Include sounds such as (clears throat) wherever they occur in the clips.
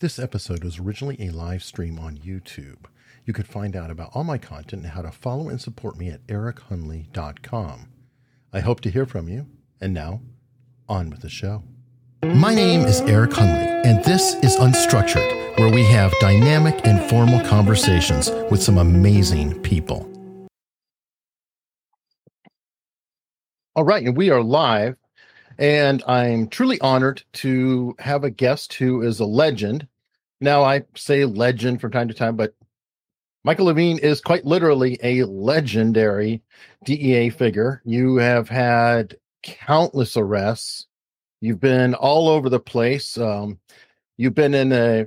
This episode was originally a live stream on YouTube. You could find out about all my content and how to follow and support me at erichunley.com. I hope to hear from you. And now, on with the show. My name is Eric Hunley, and this is Unstructured, where we have dynamic, informal conversations with some amazing people. All right, and we are live, and I'm truly honored to have a guest who is a legend. Now, I say legend from time to time, but Michael Levine is quite literally a legendary DEA figure. You have had countless arrests. You've been all over the place. Um, you've been in a,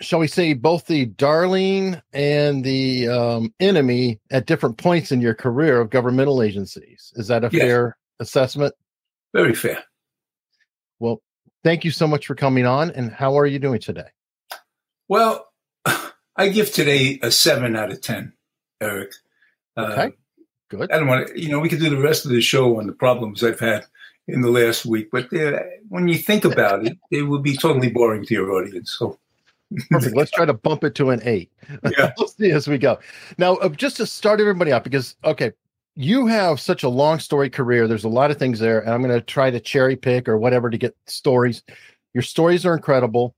shall we say, both the darling and the um, enemy at different points in your career of governmental agencies. Is that a Yes. fair assessment? Very fair. Well, thank you so much for coming on. And how are you doing today? Well, (sighs) I give today a seven out of ten, Eric. Uh, Okay, good. I don't want to, you know, we could do the rest of the show on the problems I've had in the last week, but uh, when you think (laughs) about it, it would be totally boring to your audience. So, Perfect. Let's try to bump it to an eight. Yeah. (laughs) we'll see as we go. Now, uh, just to start everybody up, because okay, you have such a long story career. There's a lot of things there, and I'm going to try to cherry pick or whatever to get stories. Your stories are incredible,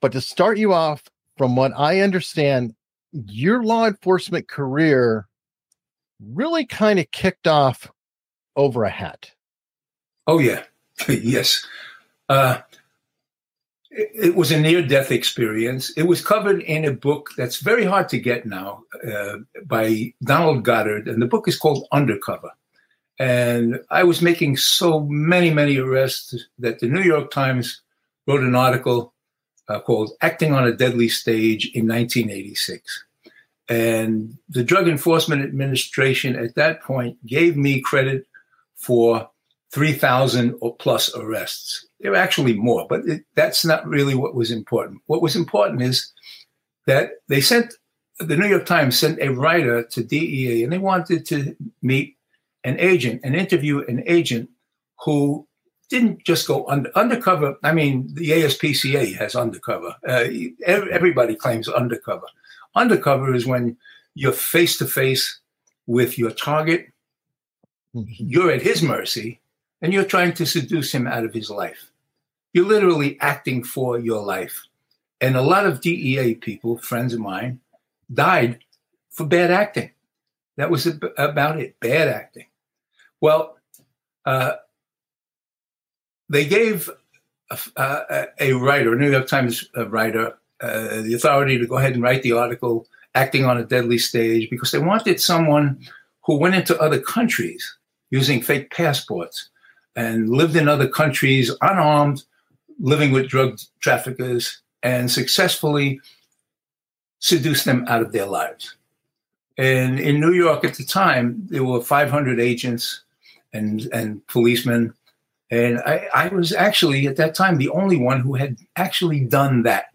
but to start you off, from what I understand, your law enforcement career really kind of kicked off over a hat. oh yeah, (laughs) yes. Uh, it, was a near-death experience. It was covered in a book that's very hard to get now uh, by Donald Goddard, and the book is called Undercover. And I was making so many, many arrests that the New York Times wrote an article uh, called Acting on a Deadly Stage in 1986. And the Drug Enforcement Administration at that point gave me credit for 3,000 or plus arrests. There were actually more, but it, that's not really what was important. What was important is that they sent, the New York Times sent a writer to DEA and they wanted to meet an agent and interview an agent who didn't just go under, undercover. I mean, the ASPCA has undercover. Uh, everybody claims undercover. Undercover is when you're face to face with your target, you're at his mercy, and you're trying to seduce him out of his life. You're literally acting for your life. And a lot of DEA people, friends of mine, died for bad acting. That was ab- about it, bad acting. Well, uh, they gave a, a, a writer, a New York Times uh, writer, uh, the authority to go ahead and write the article, acting on a deadly stage, because they wanted someone who went into other countries using fake passports and lived in other countries unarmed, living with drug traffickers, and successfully seduced them out of their lives. And in New York at the time, there were 500 agents and, and policemen. And I, I was actually at that time the only one who had actually done that.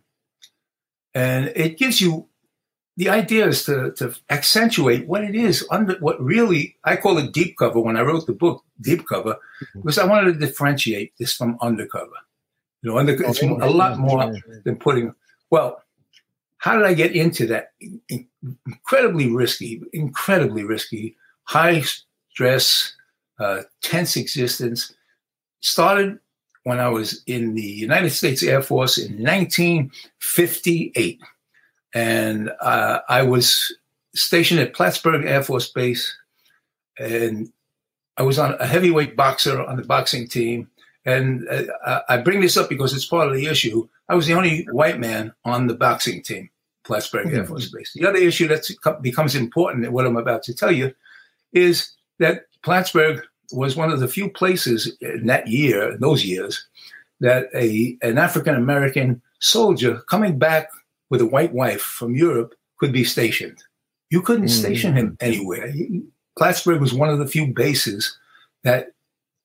And it gives you the idea is to, to accentuate what it is under what really I call it deep cover when I wrote the book, deep cover, because I wanted to differentiate this from undercover. You know, under, it's a lot more than putting. Well, how did I get into that incredibly risky, incredibly risky, high stress, uh, tense existence? Started when I was in the United States Air Force in 1958. And uh, I was stationed at Plattsburgh Air Force Base. And I was on a heavyweight boxer on the boxing team. And uh, I bring this up because it's part of the issue. I was the only white man on the boxing team, Plattsburgh Air Force Base. The other issue that becomes important in what I'm about to tell you is that Plattsburgh was one of the few places in that year, in those years, that a an African American soldier coming back with a white wife from Europe could be stationed. You couldn't Mhm. station him anywhere. He- Plattsburgh was one of the few bases that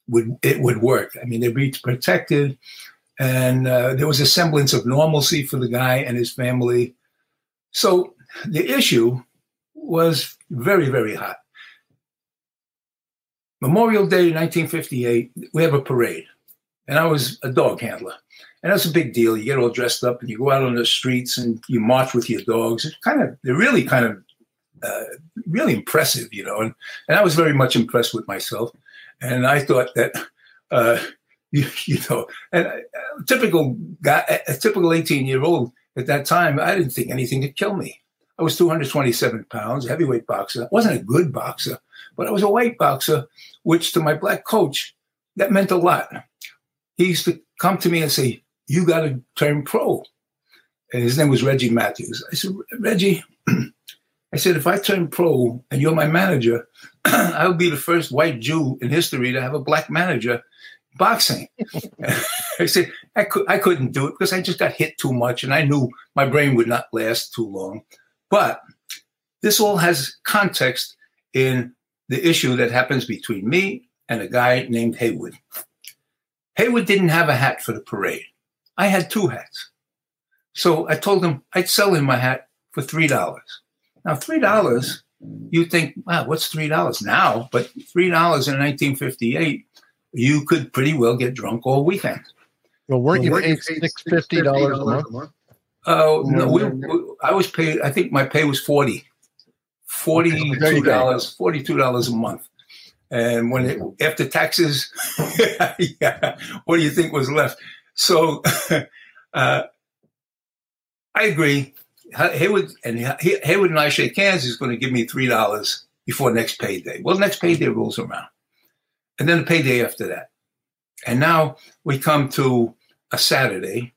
would it would work. I mean, they'd be protected, and uh, there was a semblance of normalcy for the guy and his family. So the issue was very, very hot. Memorial Day 1958, we have a parade. And I was a dog handler. And that's a big deal. You get all dressed up and you go out on the streets and you march with your dogs. It's kind of, they're really kind of, uh, really impressive, you know. And, and I was very much impressed with myself. And I thought that, uh, (laughs) you, you know, and a typical guy, a typical 18 year old at that time, I didn't think anything could kill me. I was 227 pounds, heavyweight boxer. I wasn't a good boxer, but I was a white boxer, which to my black coach, that meant a lot. He used to come to me and say, You got to turn pro. And his name was Reggie Matthews. I said, Reggie, (clears throat) I said, if I turn pro and you're my manager, (clears throat) I'll be the first white Jew in history to have a black manager boxing. (laughs) I said, I, could, I couldn't do it because I just got hit too much and I knew my brain would not last too long. But this all has context in the issue that happens between me and a guy named Haywood. Haywood didn't have a hat for the parade. I had two hats. So I told him I'd sell him my hat for $3. Now, $3, you think, wow, what's $3 now? But $3 in 1958, you could pretty well get drunk all weekend. Well, weren't you paid six fifty dollars a month? Oh no, we, we, I was paid. I think my pay was forty. Forty-two dollars, forty-two dollars a month, and when it, after taxes, (laughs) yeah, what do you think was left? So, (laughs) uh, I agree. Haywood and Haywood and I shake hands. He's going to give me three dollars before next payday. Well, next payday rolls around, and then the payday after that, and now we come to a Saturday,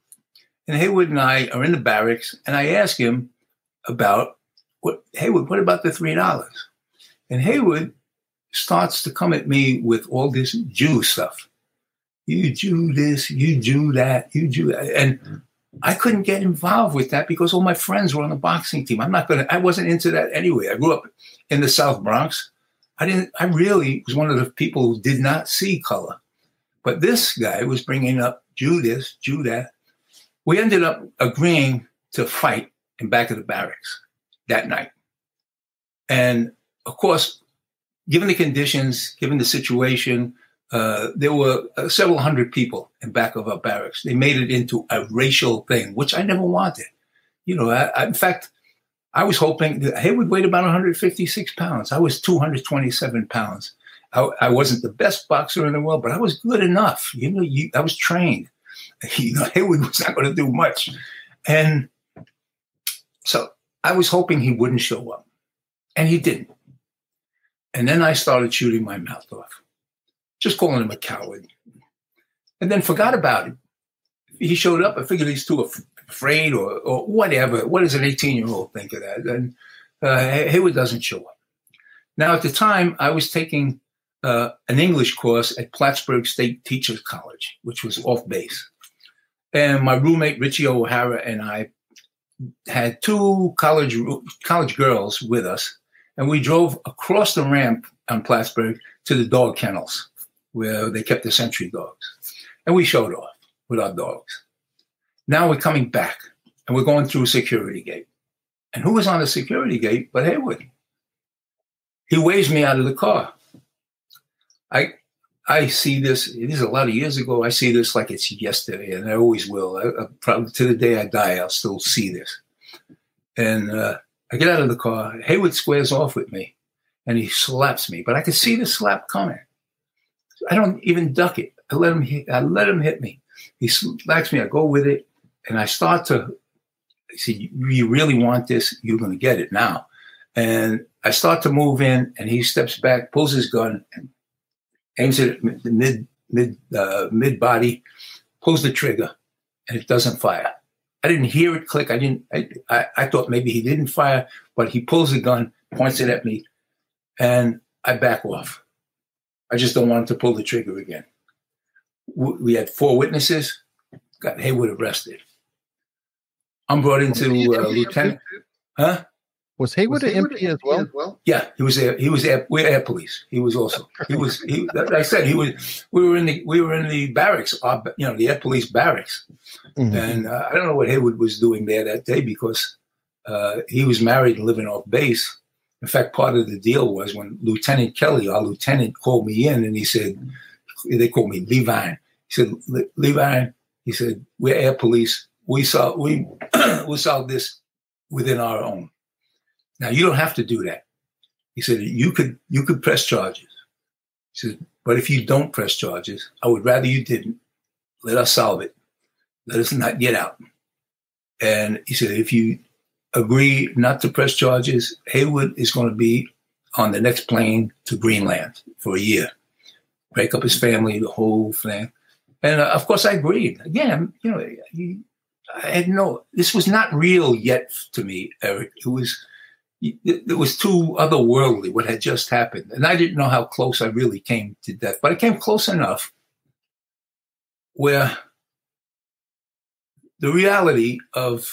and Haywood and I are in the barracks, and I ask him about what Haywood, what about the three dollars? And Haywood starts to come at me with all this Jew stuff. You do this, you do that, you do that. And mm-hmm. I couldn't get involved with that because all my friends were on the boxing team. I'm not gonna I wasn't into that anyway. I grew up in the South Bronx. I didn't I really was one of the people who did not see color. But this guy was bringing up Jew this, Jew that. We ended up agreeing to fight in back of the barracks that night. And of course, given the conditions, given the situation, uh, there were uh, several hundred people in back of our barracks. They made it into a racial thing, which I never wanted. You know, I, I, in fact, I was hoping that weighed about 156 pounds. I was 227 pounds. I, I, wasn't the best boxer in the world, but I was good enough. You know, you, I was trained. (laughs) You know, Haywood was not going to do much, and so I was hoping he wouldn't show up, and he didn't. And then I started shooting my mouth off, just calling him a coward, and then forgot about it. He showed up. I figured he's too af- afraid or, or whatever. What does an 18 year old think of that? And uh, Haywood doesn't show up. Now, at the time, I was taking uh, an English course at Plattsburgh State Teachers College, which was off base. And my roommate, Richie O'Hara, and I had two college college girls with us, and we drove across the ramp on Plattsburgh to the dog kennels where they kept the sentry dogs, and we showed off with our dogs. Now we're coming back, and we're going through a security gate, and who was on the security gate but Haywood? He waves me out of the car. I I see this. It is a lot of years ago. I see this like it's yesterday, and I always will. I, I, probably to the day I die, I'll still see this. And uh, I get out of the car. Haywood squares off with me, and he slaps me. But I can see the slap coming. I don't even duck it. I let him. Hit, I let him hit me. He slaps me. I go with it, and I start to. see. You really want this? You're going to get it now. And I start to move in, and he steps back, pulls his gun, and aims it at the mid mid uh, mid body, pulls the trigger, and it doesn't fire. I didn't hear it click. I didn't. I, I, I thought maybe he didn't fire, but he pulls the gun, points it at me, and I back off. I just don't want him to pull the trigger again. We had four witnesses. Got Haywood arrested. I'm brought into uh, lieutenant. Huh? Was Haywood, was Haywood an MP, as, well? as well? Yeah, he was there. He was air, we're air police. He was also. He was. He. I said he was. We were in the. We were in the barracks. Our, you know, the air police barracks. Mm-hmm. And uh, I don't know what Haywood was doing there that day because uh, he was married and living off base. In fact, part of the deal was when Lieutenant Kelly, our lieutenant, called me in and he said, they called me Levine. He said, Levine, He said, "We're air police. We saw we (clears throat) we solve this within our own. Now you don't have to do that." He said, "You could you could press charges." He said, "But if you don't press charges, I would rather you didn't. Let us solve it. Let us not get out." And he said, "If you agree not to press charges, Haywood is going to be on the next plane to Greenland for a year, break up his family, the whole thing." And uh, of course, I agreed. Again, you know, he, I had no. This was not real yet to me, Eric. It was. It was too otherworldly what had just happened, and I didn't know how close I really came to death. But I came close enough where the reality of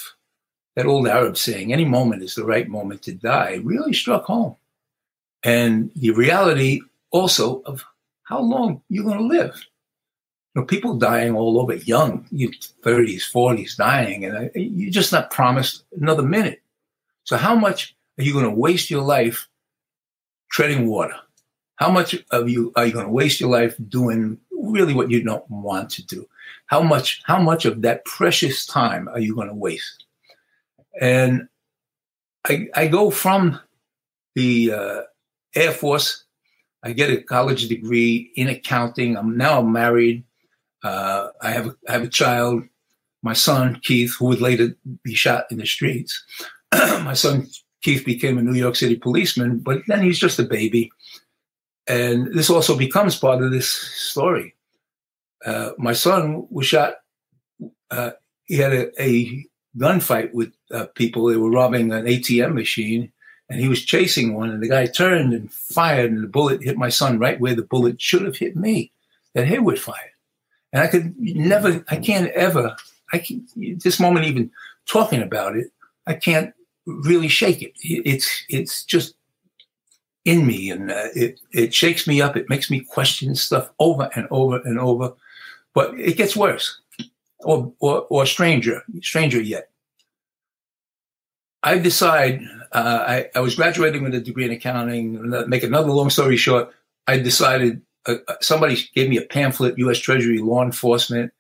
that old Arab saying, any moment is the right moment to die, really struck home. And the reality also of how long you're going to live you know, people dying all over, young, you 30s, 40s, dying, and uh, you're just not promised another minute. So, how much are you going to waste your life treading water? How much of you are you going to waste your life doing really what you don't want to do? How much, how much of that precious time are you going to waste? And I, I go from the uh, Air Force. I get a college degree in accounting. I'm now married. Uh, I have a, I have a child, my son Keith, who would later be shot in the streets. (clears throat) my son Keith became a New York City policeman, but then he's just a baby. And this also becomes part of this story. Uh, my son was shot. Uh, he had a, a gunfight with uh, people. They were robbing an ATM machine, and he was chasing one. And the guy turned and fired, and the bullet hit my son right where the bullet should have hit me. That Haywood fired. And I could never, I can't ever, I can, this moment even talking about it, I can't really shake it. It's, it's just in me and uh, it, it shakes me up. It makes me question stuff over and over and over, but it gets worse or, or, or stranger, stranger yet. I decide, uh, I, I was graduating with a degree in accounting. Make another long story short, I decided uh, somebody gave me a pamphlet, U.S. Treasury law enforcement.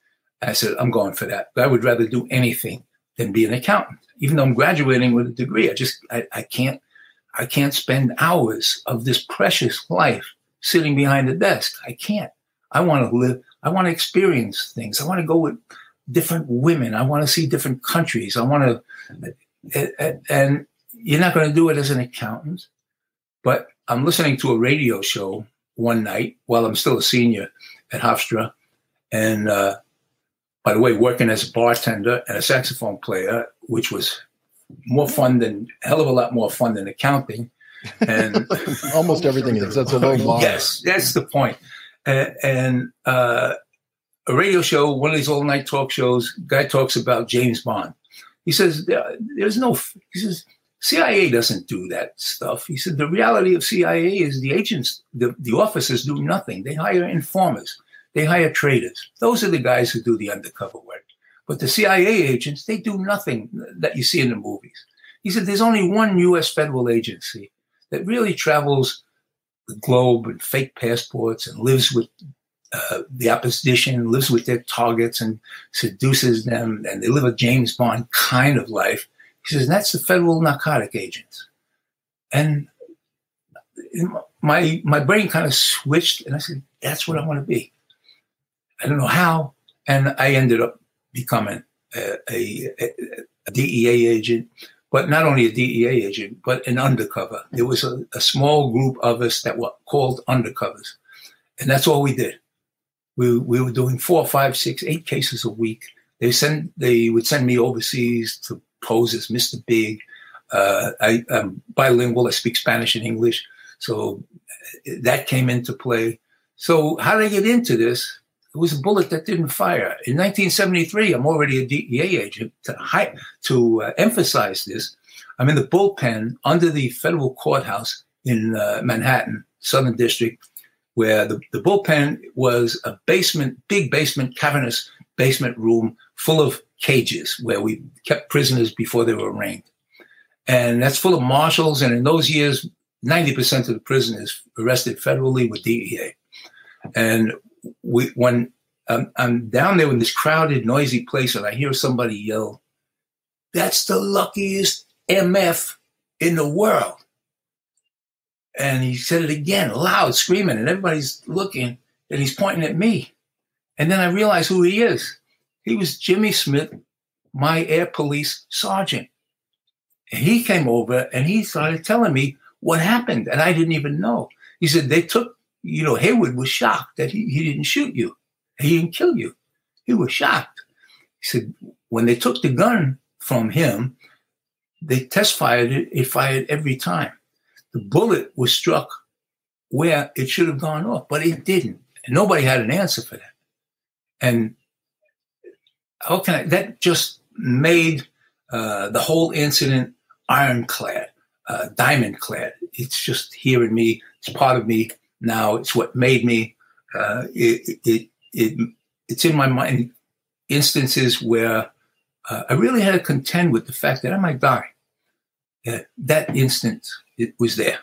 I said, I'm going for that. But I would rather do anything than be an accountant. Even though I'm graduating with a degree, I just I, I can't I can't spend hours of this precious life sitting behind a desk. I can't. I want to live. I want to experience things. I want to go with different women. I want to see different countries. I want to, and you're not going to do it as an accountant. But I'm listening to a radio show one night while I'm still a senior at Hofstra. And uh, by the way, working as a bartender and a saxophone player, which was more fun than a hell of a lot more fun than accounting. And (laughs) almost everything is. That's a low bar. Yes, that's the point. And, and uh, a radio show, one of these all night talk shows, guy talks about James Bond. He says, there's no, he says, CIA doesn't do that stuff. He said the reality of CIA is the agents, the, the officers do nothing. They hire informers, they hire traders. Those are the guys who do the undercover work. But the CIA agents, they do nothing that you see in the movies. He said there's only one US federal agency that really travels the globe and fake passports and lives with uh, the opposition, lives with their targets and seduces them, and they live a James Bond kind of life he says, that's the federal narcotic agents. And my my brain kind of switched, and I said, that's what I want to be. I don't know how, and I ended up becoming a, a, a DEA agent, but not only a DEA agent, but an undercover. There was a, a small group of us that were called undercovers, and that's all we did. We we were doing four, five, six, eight cases a week. They send they would send me overseas to pose as Mr. Big. Uh, I, am bilingual. I speak Spanish and English. So that came into play. So how did I get into this? It was a bullet that didn't fire. In 1973, I'm already a DEA agent. To, hi- to uh, emphasize this, I'm in the bullpen under the federal courthouse in uh, Manhattan, Southern District, where the, the bullpen was a basement, big basement, cavernous basement room full of cages where we kept prisoners before they were arraigned. And that's full of marshals. And in those years, 90% of the prisoners arrested federally were DEA. And we, when um, I'm down there in this crowded, noisy place, and I hear somebody yell, "That's the luckiest MF in the world!" And he said it again, loud, screaming, and everybody's looking, and he's pointing at me. And then I realized who he is. He was Jimmy Smith, my air police sergeant. And he came over and he started telling me what happened, and I didn't even know. He said they took, you know, Haywood was shocked that he, he didn't shoot you. He didn't kill you. He was shocked. He said when they took the gun from him, they test fired it. It fired every time. The bullet was struck where it should have gone off, but it didn't. And nobody had an answer for that. And how can I? That just made uh, the whole incident ironclad, uh, diamond clad. It's just here in me. It's part of me now. It's what made me. Uh, it, it, it, it's in my mind instances where uh, I really had to contend with the fact that I might die. that instant, it was there.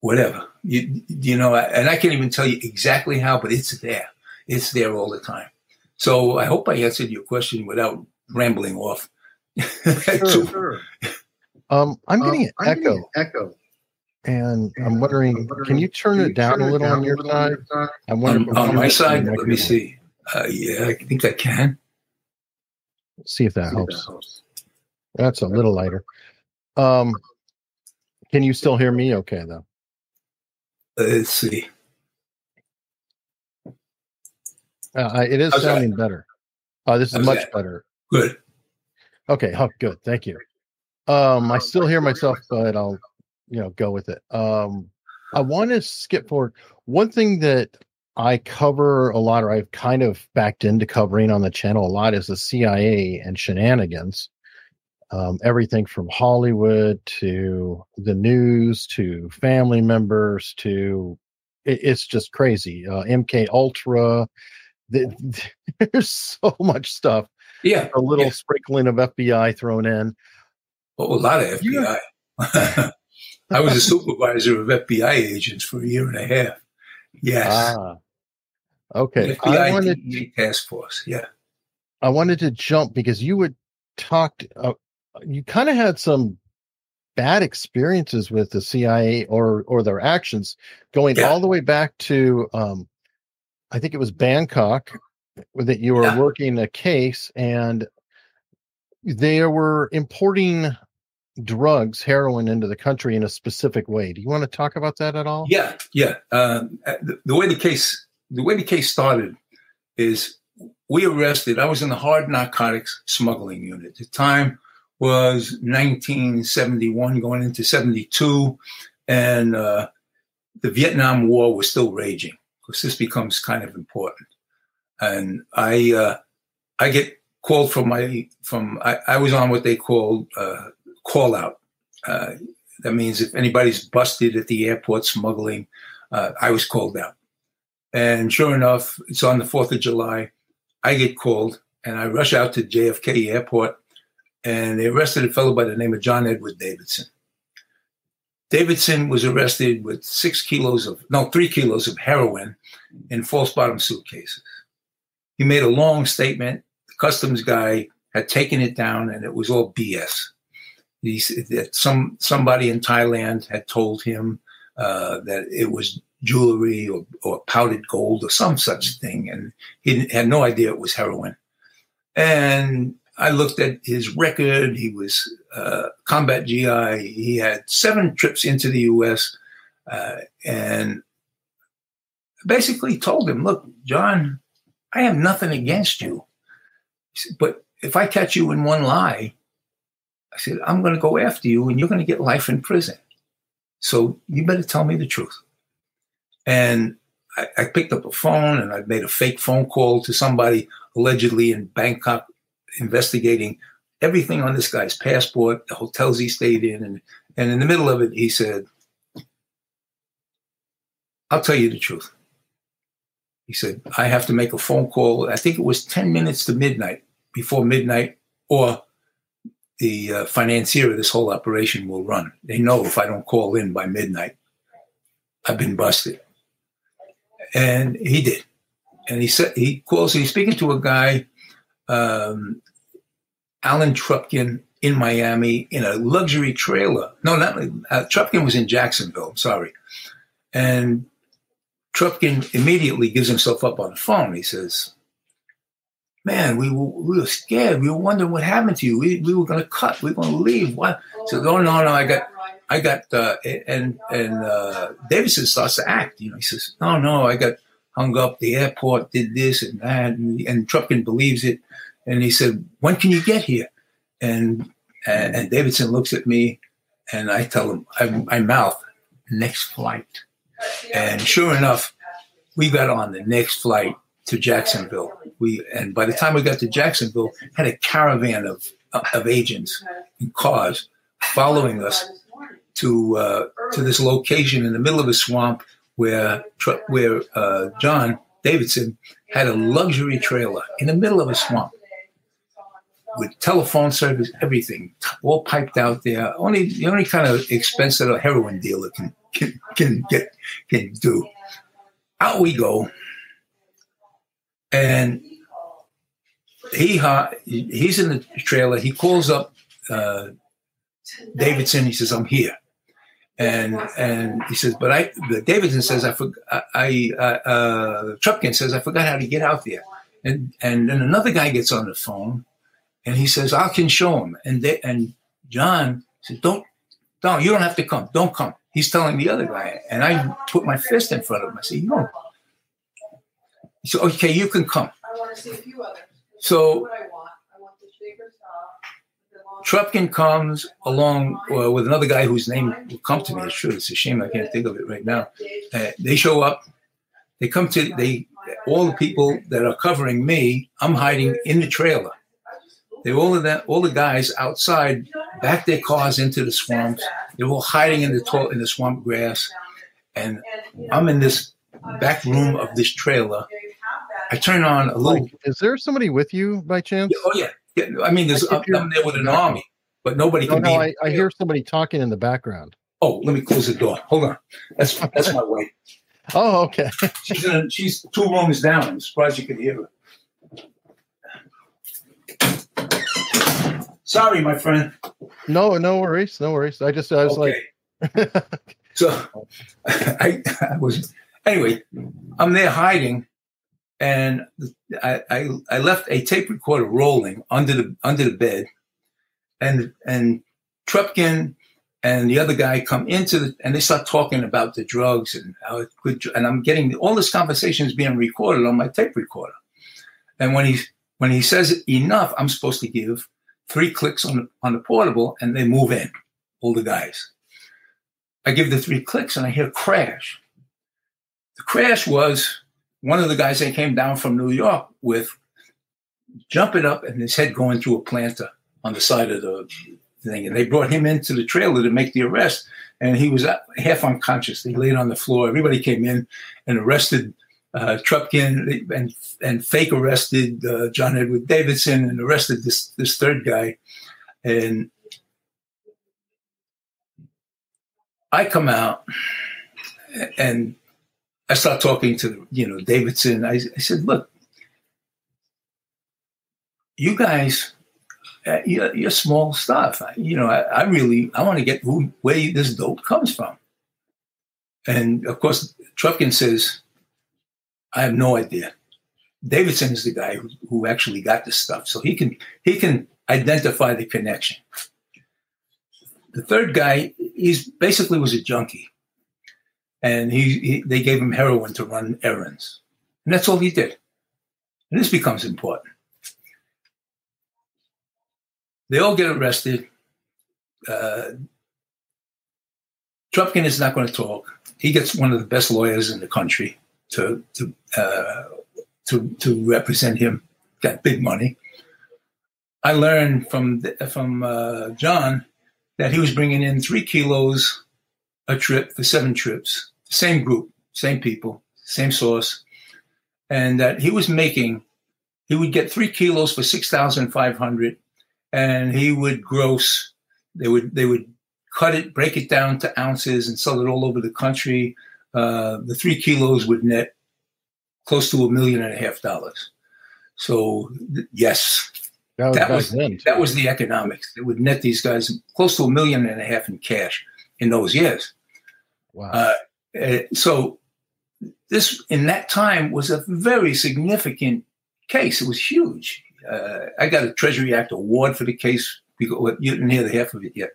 Whatever you you know, and I can't even tell you exactly how, but it's there. It's there all the time. So I hope I answered your question without rambling off. (laughs) Sure, sure. Um, I'm getting um, an I'm echo. Getting echo. And I'm wondering, I'm wondering, can you turn can it down a little on your side? I'm wondering on, on my side. Let me see. Uh, yeah, I think I can. Let's see if that, see helps. If that helps. That's a little lighter. Um, can you still hear me? Okay, though. Let's see. Uh, it is How's sounding that? better. Uh, this is How's much that? better. Good. Okay. Oh, good. Thank you. Um, I still hear myself, but I'll, you know, go with it. Um, I want to skip forward. One thing that I cover a lot, or I've kind of backed into covering on the channel a lot, is the CIA and shenanigans. Um, everything from Hollywood to the news to family members to it, it's just crazy. Uh, MK Ultra, the, (laughs) there's so much stuff. Yeah, a little yeah. sprinkling of FBI thrown in. Oh, a lot of FBI. Yeah. (laughs) I was a supervisor of FBI agents for a year and a half. Yes. Ah, okay. FBI I wanted task force. Yeah. I wanted to jump because you would talked. Uh, you kind of had some bad experiences with the CIA or or their actions, going yeah. all the way back to um, I think it was Bangkok that you were yeah. working a case and they were importing drugs, heroin into the country in a specific way. Do you want to talk about that at all? Yeah, yeah. Um, uh, the, the, way the case the way the case started is we arrested. I was in the hard narcotics smuggling unit. At the time was 1971, going into 72, and uh, the Vietnam War was still raging because this becomes kind of important. And I uh, I get called from my from I, I was on what they called uh, call out. Uh, that means if anybody's busted at the airport smuggling, uh, I was called out. And sure enough, it's on the 4th of July. I get called and I rush out to JFK airport and they arrested a fellow by the name of John Edward Davidson. Davidson was arrested with six kilos of, no, three kilos of heroin in false bottom suitcases. He made a long statement. The customs guy had taken it down and it was all BS. He said that some somebody in Thailand had told him uh, that it was jewelry or, or powdered gold or some such thing, and he had no idea it was heroin. And I looked at his record. He was uh, combat GI. He had seven trips into the U.S. Uh, and basically told him, "Look, John, I have nothing against you, but if I catch you in one lie, I said I'm going to go after you, and you're going to get life in prison. So you better tell me the truth." And I, I picked up a phone and I made a fake phone call to somebody allegedly in Bangkok investigating everything on this guy's passport, the hotels he stayed in, and and in the middle of it, he said, "I'll tell you the truth." He said, "I have to make a phone call. I think it was ten minutes to midnight. Before midnight, or the uh, financier of this whole operation will run. They know if I don't call in by midnight, I've been busted." And he did. and he said he calls. He's speaking to a guy, um, Alan Trupkin in Miami in a luxury trailer. No, not uh, Trupkin was in Jacksonville. sorry, and Trupkin immediately gives himself up on the phone. He says, "Man, we were, we were scared. We were wondering what happened to you. We, we were going to cut. We were going to leave. What?" So, no, no, no. I got, I got, uh, and and uh, Davidson starts to act. You know, he says, "No, no, I got." Hung up. The airport did this and that, and, and believes it. And he said, "When can you get here?" And and, and Davidson looks at me, and I tell him, I, I mouth, "Next flight." And sure enough, we got on the next flight to Jacksonville. We and by the time we got to Jacksonville, had a caravan of of agents and cars following us to uh, to this location in the middle of a swamp where where uh, John Davidson had a luxury trailer in the middle of a swamp with telephone service, everything, all piped out there. Only the only kind of expense that a heroin dealer can can, can get can do. Out we go, and he he's in the trailer. He calls up uh, Davidson. He says, "I'm here." And and he says, but I Davidson says I forgot I uh, uh, Trupkin says I forgot how to get out there, and and then another guy gets on the phone, and he says I can show him, and they, and John says don't don't you don't have to come, don't come. He's telling the other guy, and I put my fist in front of him. I say no. He said okay, you can come. I want to see a few others. So Trupkin comes along uh, with another guy whose name will come to me. It's true. It's a shame I can't think of it right now. Uh, they show up. They come to they all the people that are covering me. I'm hiding in the trailer. They all of that all the guys outside back their cars into the swamps. They're all hiding in the to- in the swamp grass, and I'm in this back room of this trailer. I turn on a little. Is there somebody with you by chance? Oh yeah, I mean, there's I'm, I'm there with an army, but nobody no, can. No, I, I, hear somebody talking in the background. Oh, let me close the door. Hold on. That's that's my wife. (laughs) Oh, okay. she's in a, she's two rooms down. I'm surprised you could hear her. Sorry, my friend. No, no worries, no worries. I just I was okay. like, so (laughs) I, I was anyway. I'm there hiding, and I, I, I left a tape recorder rolling under the under the bed, and and Trupkin and the other guy come into the and they start talking about the drugs and how it could and I'm getting all this conversation is being recorded on my tape recorder, and when he when he says enough, I'm supposed to give three clicks on the, on the portable and they move in, all the guys. I give the three clicks and I hear crash. The crash was one of the guys that came down from New York with jumping up and his head going through a planter on the side of the thing. And they brought him into the trailer to make the arrest. And he was half unconscious. He laid on the floor. Everybody came in and arrested uh, Trupkin and and fake arrested uh, John Edward Davidson and arrested this this third guy. And I come out and I start talking to you know Davidson. I, I said, look, you guys, uh, you're, you're, small stuff. I, you know, I, I really I want to get who, where this dope comes from. And of course, Trupkin says, I have no idea. Davidson is the guy who, who actually got this stuff, so he can he can identify the connection. The third guy, he's basically was a junkie and he, he, they gave him heroin to run errands, and that's all he did. And this becomes important. They all get arrested. Uh, Trupkin is not going to talk. He gets one of the best lawyers in the country to to uh, to, to represent him. Got big money. I learned from from uh, John that he was bringing in three kilos a trip for seven trips, same group, same people, same source, and that he was making, he would get three kilos for six thousand five hundred, and he would gross. They would they would cut it, break it down to ounces, and sell it all over the country. Uh, the three kilos would net close to a million and a half dollars. So yes, That was, that was then, that was the economics. It would net these guys close to a million and a half in cash in those years. Wow. Uh, uh, so this in that time was a very significant case. It was huge. Uh, I got a Treasury Act award for the case. Because, you didn't hear the half of it yet.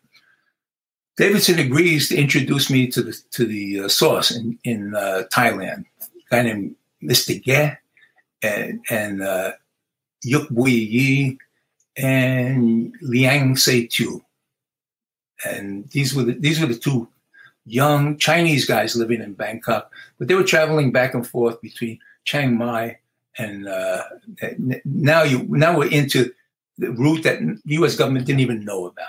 Davidson agrees to introduce me to the to the uh, source in in uh, Thailand. A guy named Mr. Ge and and uh, Yuk Bui Yi and Liang Se Tu. And these were the, these were the two young Chinese guys living in Bangkok, but they were traveling back and forth between Chiang Mai and uh, now you now we're into the route that the U.S. government didn't even know about.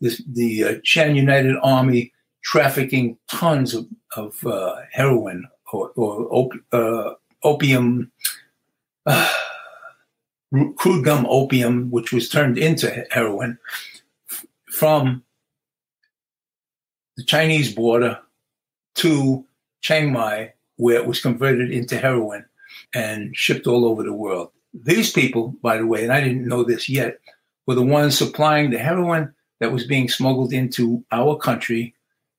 This, the uh, Shan United Army trafficking tons of, of uh, heroin or, or op- uh, opium, (sighs) crude gum opium, which was turned into heroin from the Chinese border to Chiang Mai, where it was converted into heroin and shipped all over the world. These people, by the way, and I didn't know this yet, were the ones supplying the heroin that was being smuggled into our country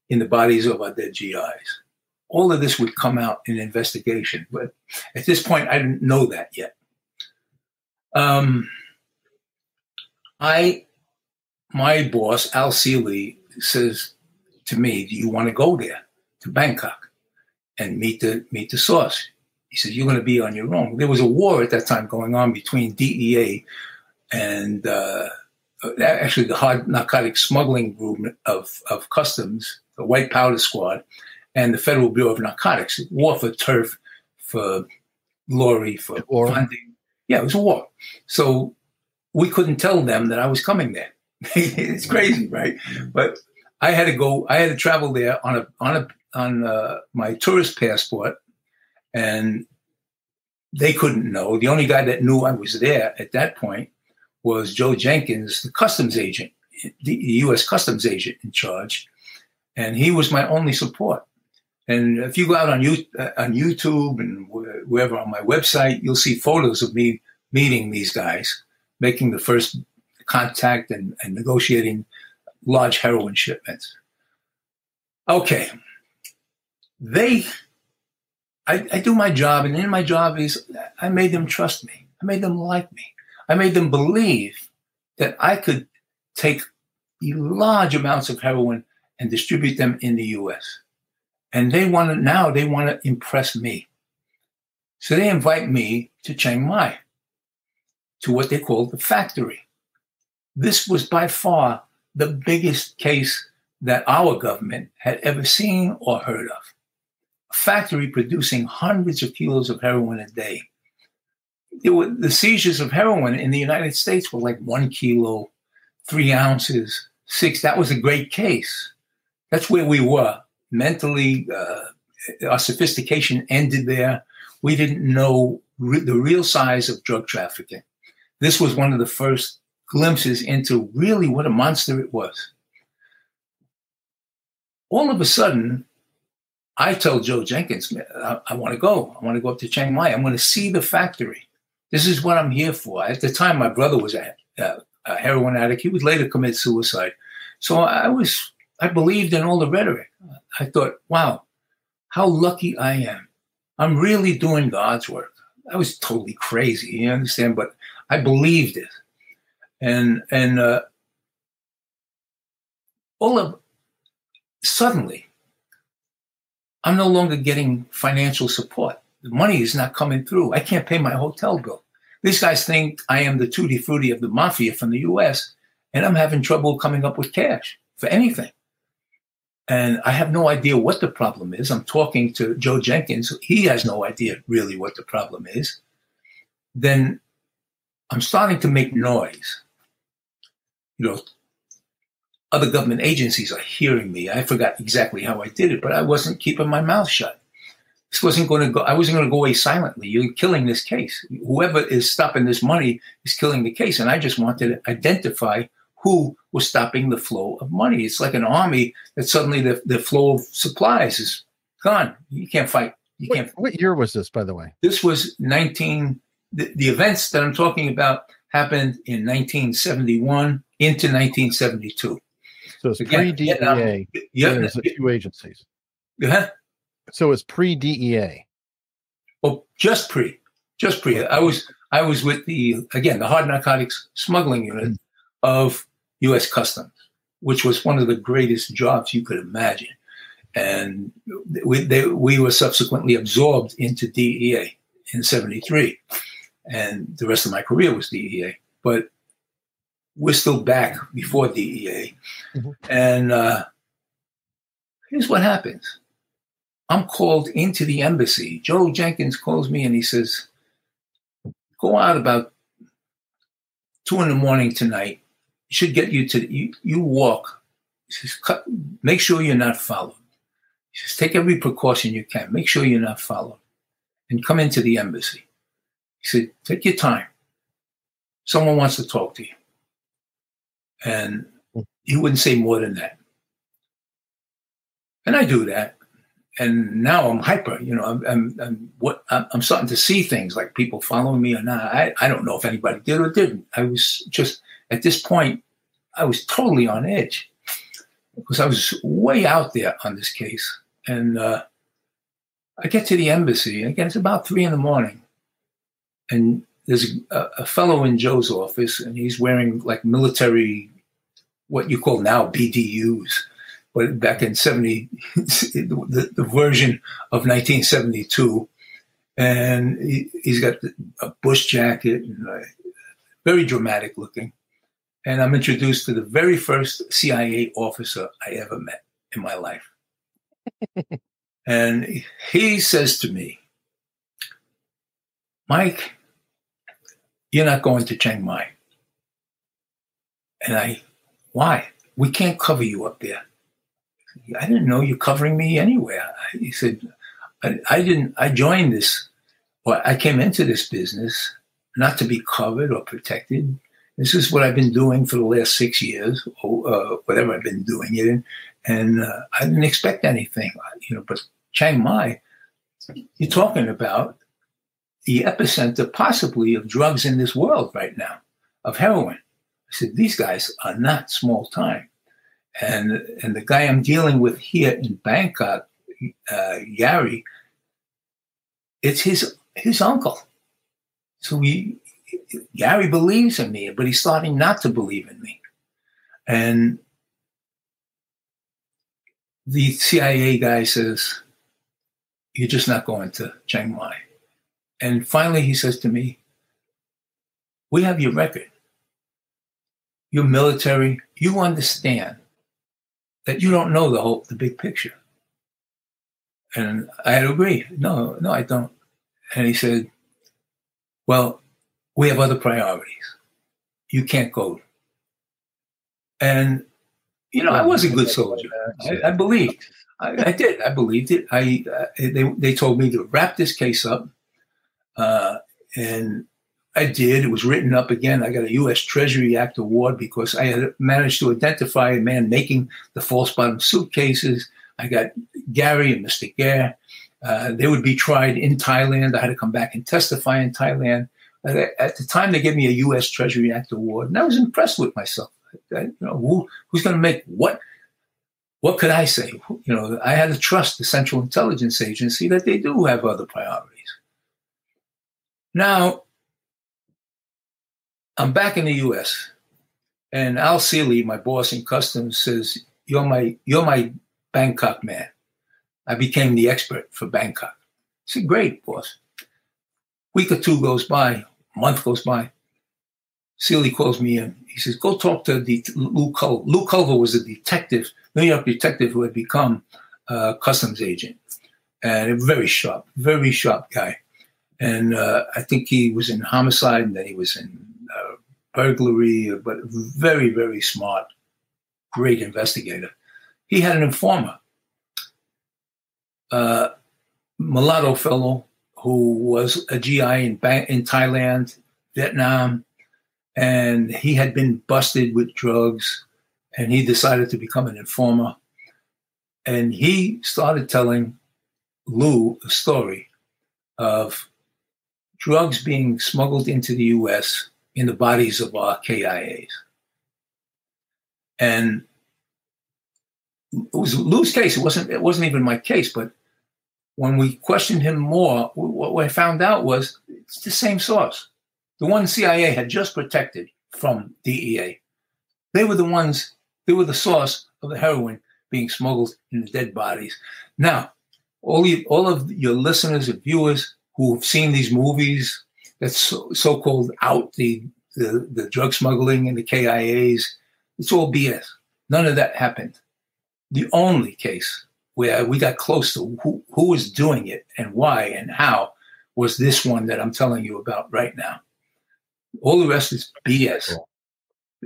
in the bodies of our dead GIs. All of this would come out in investigation, but at this point, I didn't know that yet. Um, I, my boss, Al Seeley, says to me, "Do you want to go there to Bangkok and meet the meet the source?" He says, "You're going to be on your own." There was a war at that time going on between DEA and uh, actually the hard narcotic smuggling group of of customs, the White Powder Squad, and the Federal Bureau of Narcotics. War for turf, for glory, for funding. Yeah, it was a war. So we couldn't tell them that I was coming there. (laughs) it's crazy, right? But I had to go. I had to travel there on a on a on uh, my tourist passport, and they couldn't know. The only guy that knew I was there at that point was Joe Jenkins, the customs agent, the U.S. customs agent in charge, and he was my only support. And if you go out on you uh, on YouTube and wherever on my website, you'll see photos of me meeting these guys, making the first contact and, and negotiating large heroin shipments. Okay, they, I, I do my job, and in my job is I made them trust me. I made them like me. I made them believe that I could take large amounts of heroin and distribute them in the U.S. And they want to now they want to impress me. So they invite me to Chiang Mai, to what they call the factory. This was by far the biggest case that our government had ever seen or heard of. A factory producing hundreds of kilos of heroin a day. The seizures of heroin in the United States were like one kilo, three ounces, six. That was a great case. That's where we were mentally. Uh, our sophistication ended there. We didn't know re- the real size of drug trafficking. This was one of the first glimpses into really what a monster it was. All of a sudden, I tell Joe Jenkins, I, I want to go. I want to go up to Chiang Mai. I'm going to see the factory. This is what I'm here for. At the time, my brother was a, a, a heroin addict. He would later commit suicide. So I was, I believed in all the rhetoric. I thought, wow, how lucky I am. I'm really doing God's work. I was totally crazy, you understand? But I believed it. And, and, uh, all of, suddenly, I'm no longer getting financial support. The money is not coming through. I can't pay my hotel bill. These guys think I am the tutti frutti of the mafia from the US, and I'm having trouble coming up with cash for anything. And I have no idea what the problem is. I'm talking to Joe Jenkins. He has no idea really what the problem is. Then I'm starting to make noise. You know, other government agencies are hearing me. I forgot exactly how I did it, but I wasn't keeping my mouth shut. This wasn't going to go. I wasn't going to go away silently. You're killing this case. Whoever is stopping this money is killing the case, and I just wanted to identify who was stopping the flow of money. It's like an army that suddenly the, the flow of supplies is gone. You can't fight You what, can't. What year was this, by the way? This was 19. The, the events that I'm talking about happened in 1971 into 1972. So it's pre DEA. Yeah, There's a few agencies. yeah. So it's pre DEA. Well, oh, just pre, just pre. I was I was with the again the hard narcotics smuggling unit mm. of U.S. Customs, which was one of the greatest jobs you could imagine, and we they, we were subsequently absorbed into DEA in '73, and the rest of my career was DEA. But we're still back before DEA, Mhm. and uh, here's what happens. I'm called into the embassy. Joe Jenkins calls me and he says, Go out about two in the morning tonight. It should get you to, you, you walk. He says, Cut, Make sure you're not followed. He says, Take every precaution you can. Make sure you're not followed. And come into the embassy. He said, Take your time. Someone wants to talk to you. And he wouldn't say more than that. And I do that and now I'm hyper. You know, I'm, I'm, I'm what I'm, starting to see things like people following me or not. I, I don't know if anybody did or didn't. I was just at this point, I was totally on edge because I was way out there on this case. And uh, I get to the embassy, and again, it's about three in the morning, and there's a, a fellow in Joe's office, and he's wearing like military, what you call now BDUs but back in 70, (laughs) the, the version of 1972. And he, has got a bush jacket and uh, very dramatic looking. And I'm introduced to the very first CIA officer I ever met in my life. (laughs) and he says to me, Mike, you're not going to Chiang Mai. And I, why? We can't cover you up there. I didn't know you're covering me anywhere. He said, I, I didn't, I joined this, well, I came into this business not to be covered or protected. This is what I've been doing for the last six years, or uh, whatever I've been doing it in. And uh, I didn't expect anything, you know, but Chiang Mai, you're talking about the epicenter possibly of drugs in this world right now, of heroin. I said, these guys are not small time and and the guy I'm dealing with here in Bangkok, uh, Gary, it's his his uncle. So he Gary believes in me, but he's starting not to believe in me, and the CIA guy says, "You're just not going to Chiang Mai," and finally he says to me, "We have your record. You're military. You understand." that you don't know the whole the big picture. And I had to agree. No, no, I don't. And he said, Well, we have other priorities. You can't go. And you know, I was a good soldier. I, I believed. I, I, did. I believed it. I uh, they they told me to wrap this case up, uh, and I did. It was written up again. I got a U.S. Treasury Act award because I had managed to identify a man making the false bottom suitcases. I got Gary and Mr. Gare. Uh, they would be tried in Thailand. I had to come back and testify in Thailand. At the time, they gave me a U.S. Treasury Act award, and I was impressed with myself. I, you know, who, who's going to make what? What could I say? You know, I had to trust the Central Intelligence Agency that they do have other priorities. Now, I'm back in the U.S. and Al Seeley, my boss in customs, says, "You're my you're my Bangkok man." I became the expert for Bangkok. I said, "Great, boss." Week or two goes by, month goes by. Seeley calls me in. He says, "Go talk to the Lou Culver." Lou Culver was a detective, New York detective who had become a customs agent, and a very sharp, very sharp guy. And uh, I think he was in homicide, and then he was in uh, burglary, but very, very smart, great investigator. He had an informer, uh, mulatto fellow who was a GI in, in Thailand, Vietnam, and he had been busted with drugs, and he decided to become an informer. And he started telling Lou a story of drugs being smuggled into the U.S. in the bodies of our KIAs. And it was Lou's case. It wasn't. It wasn't even my case. But when we questioned him more, what I found out was it's the same source. The one CIA had just protected from DEA. They were the ones. They were the source of the heroin being smuggled in the dead bodies. Now, all you, all of your listeners and viewers who've seen these movies that's so, called out the, the the drug smuggling and the KIAs, it's all BS. None of that happened the only case where we got close to who, who was doing it and why and how was this one that I'm telling you about right now. All the rest is BS.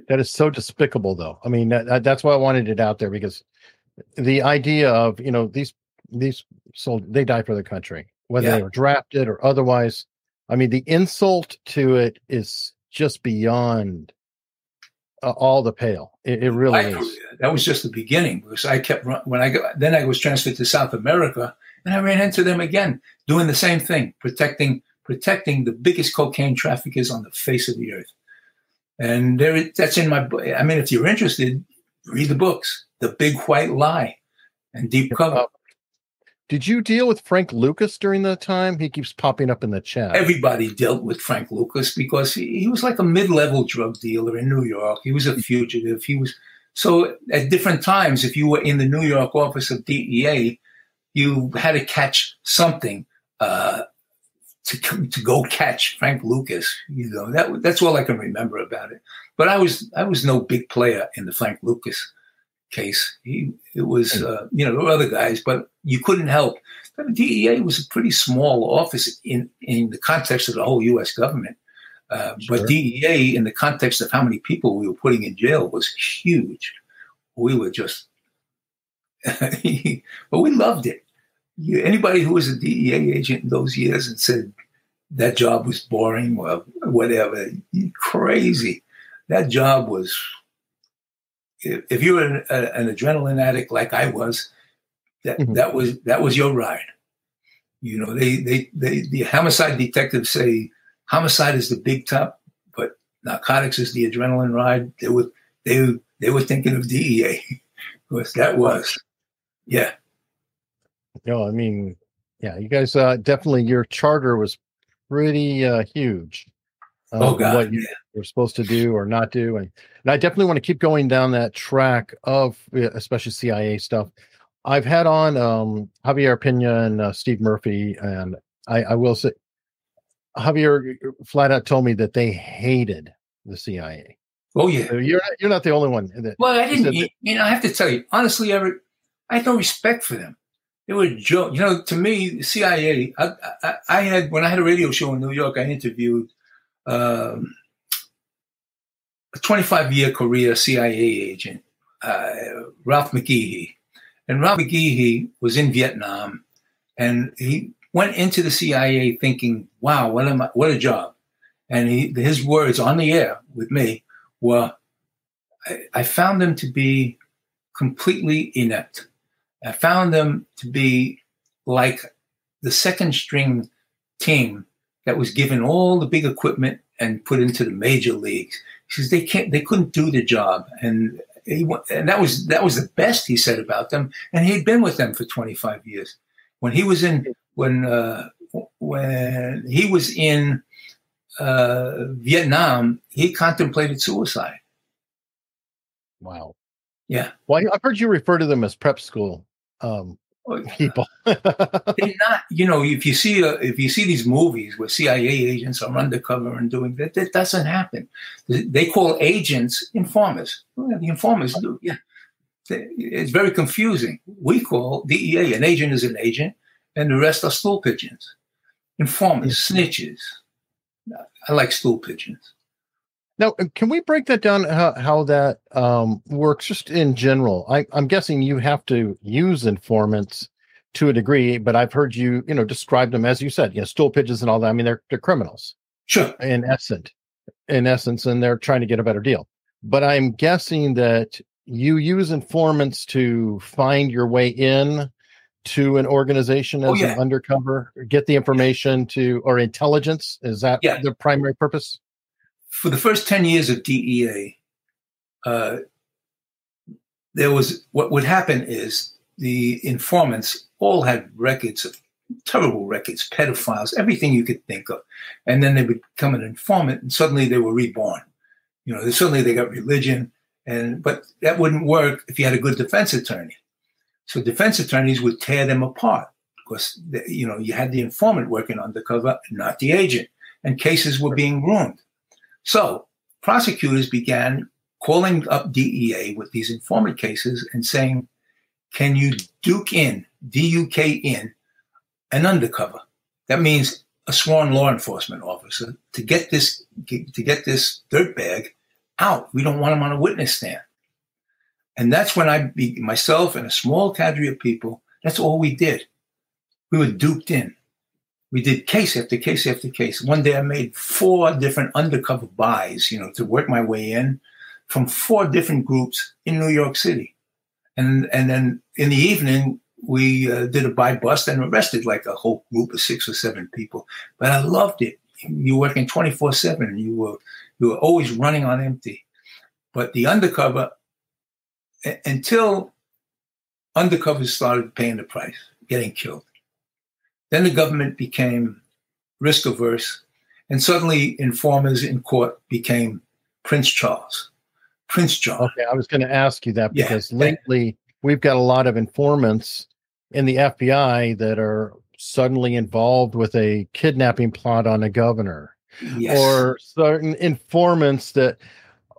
That is so despicable, though. I mean, that, that's why I wanted it out there because the idea of you know these these soldiers they die for the country, whether yeah. they were drafted or otherwise. I mean, the insult to it is just beyond uh, all the pale. It, it really I, is. That was just the beginning because I kept when I got then I was transferred to South America and I ran into them again doing the same thing, protecting protecting the biggest cocaine traffickers on the face of the earth. And there, that's in my. I mean, if you're interested, read the books, The Big White Lie, and Deep Cover. Did you deal with Frank Lucas during that time? He keeps popping up in the chat. Everybody dealt with Frank Lucas because he, he was like a mid-level drug dealer in New York. He was a fugitive. He was so at different times. If you were in the New York office of DEA, you had to catch something uh, to to go catch Frank Lucas. You know that that's all I can remember about it. But I was I was no big player in the Frank Lucas case. He, it was, uh, you know, there were other guys, but you couldn't help. The DEA was a pretty small office in, in the context of the whole U.S. government. Uh, sure. But DEA, in the context of how many people we were putting in jail, was huge. We were just, (laughs) but we loved it. You, anybody who was a DEA agent in those years and said that job was boring or whatever, crazy. That job was if you were an, an, adrenaline addict like I was, that mm-hmm. that was that was your ride. You know, they, they they the homicide detectives say homicide is the big top, but narcotics is the adrenaline ride. They were they they were thinking of DEA because (laughs) that was, yeah. No, I mean, yeah, you guys uh, definitely your charter was pretty uh, huge. Uh, oh God, what you yeah. were supposed to do or not do, and and I definitely want to keep going down that track of especially CIA stuff. I've had on um, Javier Pena and uh, Steve Murphy, and I, I will say Javier flat out told me that they hated the CIA. Oh yeah, so you're not, you're not the only one. That well, I didn't. You, you know, I have to tell you honestly, Eric, I had no respect for them. They were joke. You know, to me, CIA. I, I, I, had when I had a radio show in New York, I interviewed um, a 25 year career CIA agent, uh, Ralph McGehee. And Ralph McGehee was in Vietnam and he went into the CIA thinking, wow, what, am I, what a job. And he, his words on the air with me were, I, I found them to be completely inept. I found them to be like the second string team that was given all the big equipment and put into the major leagues. He says they can't, they couldn't do the job, and he, and that was that was the best he said about them. And he'd been with them for 25 years. When he was in when uh, when he was in uh, Vietnam, he contemplated suicide. Wow. Yeah. Well, I've heard you refer to them as prep school. Um, people. (laughs) they're not, you know, if you see a, if you see these movies where CIA agents are undercover and doing that, that doesn't happen. They call agents informers. Well, the informers do, yeah. It's very confusing. We call DEA an agent is an agent, and the rest are stool pigeons, informers, snitches. I like stool pigeons. Now, uh, can we break that down? How, how that um, works, just in general? I, I'm guessing you have to use informants to a degree, but I've heard you, you know, describe them as you said, you know, stool pigeons and all that. I mean, they're they're criminals, sure, in essence, in essence, and they're trying to get a better deal. But I'm guessing that you use informants to find your way in to an organization as Oh, yeah. an undercover, get the information to or intelligence? Is that Yeah. the primary purpose? For the first 10 years of DEA, uh, there was what would happen is the informants all had records of terrible records, pedophiles, everything you could think of. And then they would become an informant and suddenly they were reborn. You know, suddenly they got religion. And but that wouldn't work if you had a good defense attorney. So defense attorneys would tear them apart because you know you had the informant working undercover, not the agent, and cases were being ruined. So prosecutors began calling up DEA with these informant cases and saying, "Can you duke in, D-U-K in, an undercover? That means a sworn law enforcement officer to get this to get this dirtbag out. We don't want him on a witness stand." And that's when I, myself and a small cadre of people, that's all we did. We were duped in. We did case after case after case. One day I made four different undercover buys, you know, to work my way in from four different groups in New York City. And, and then in the evening, we uh, did a buy bust and arrested like a whole group of six or seven people. But I loved it. You were working 24 seven. You were, you were always running on empty. But the undercover, until undercovers started paying the price, getting killed. Then the government became risk averse, and suddenly informers in court became Prince Charles, Prince John. Okay, I was going to ask you that because that- lately we've got a lot of informants in the FBI that are suddenly involved with a kidnapping plot on a governor. Yes. or certain informants that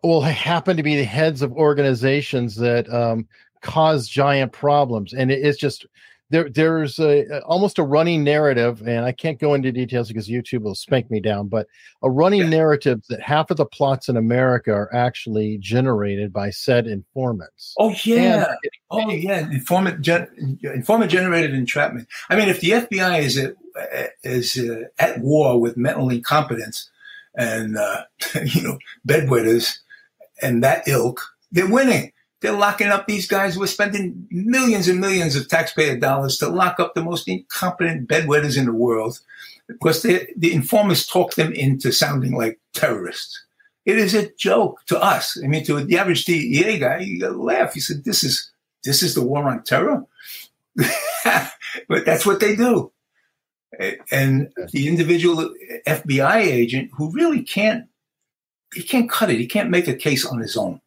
will happen to be the heads of organizations that um, cause giant problems and it is just there there's a, almost a running narrative and i can't go into details because youtube will spank me down but a running Yeah. narrative that half of the plots in america are actually generated by said informants oh yeah. they're Oh yeah, informant gen- informant generated entrapment. I mean, if the FBI is at, is uh, at war with mental incompetence and uh, (laughs) you know bedwetters and that ilk, they're winning. They're locking up these guys. We're spending millions and millions of taxpayer dollars to lock up the most incompetent bedwetters in the world because the informers talk them into sounding like terrorists. It is a joke to us. I mean, to the average DEA guy, you gotta laugh. He said, "This is this is the war on terror," (laughs) but that's what they do. And the individual FBI agent who really can't, he can't cut it. He can't make a case on his own.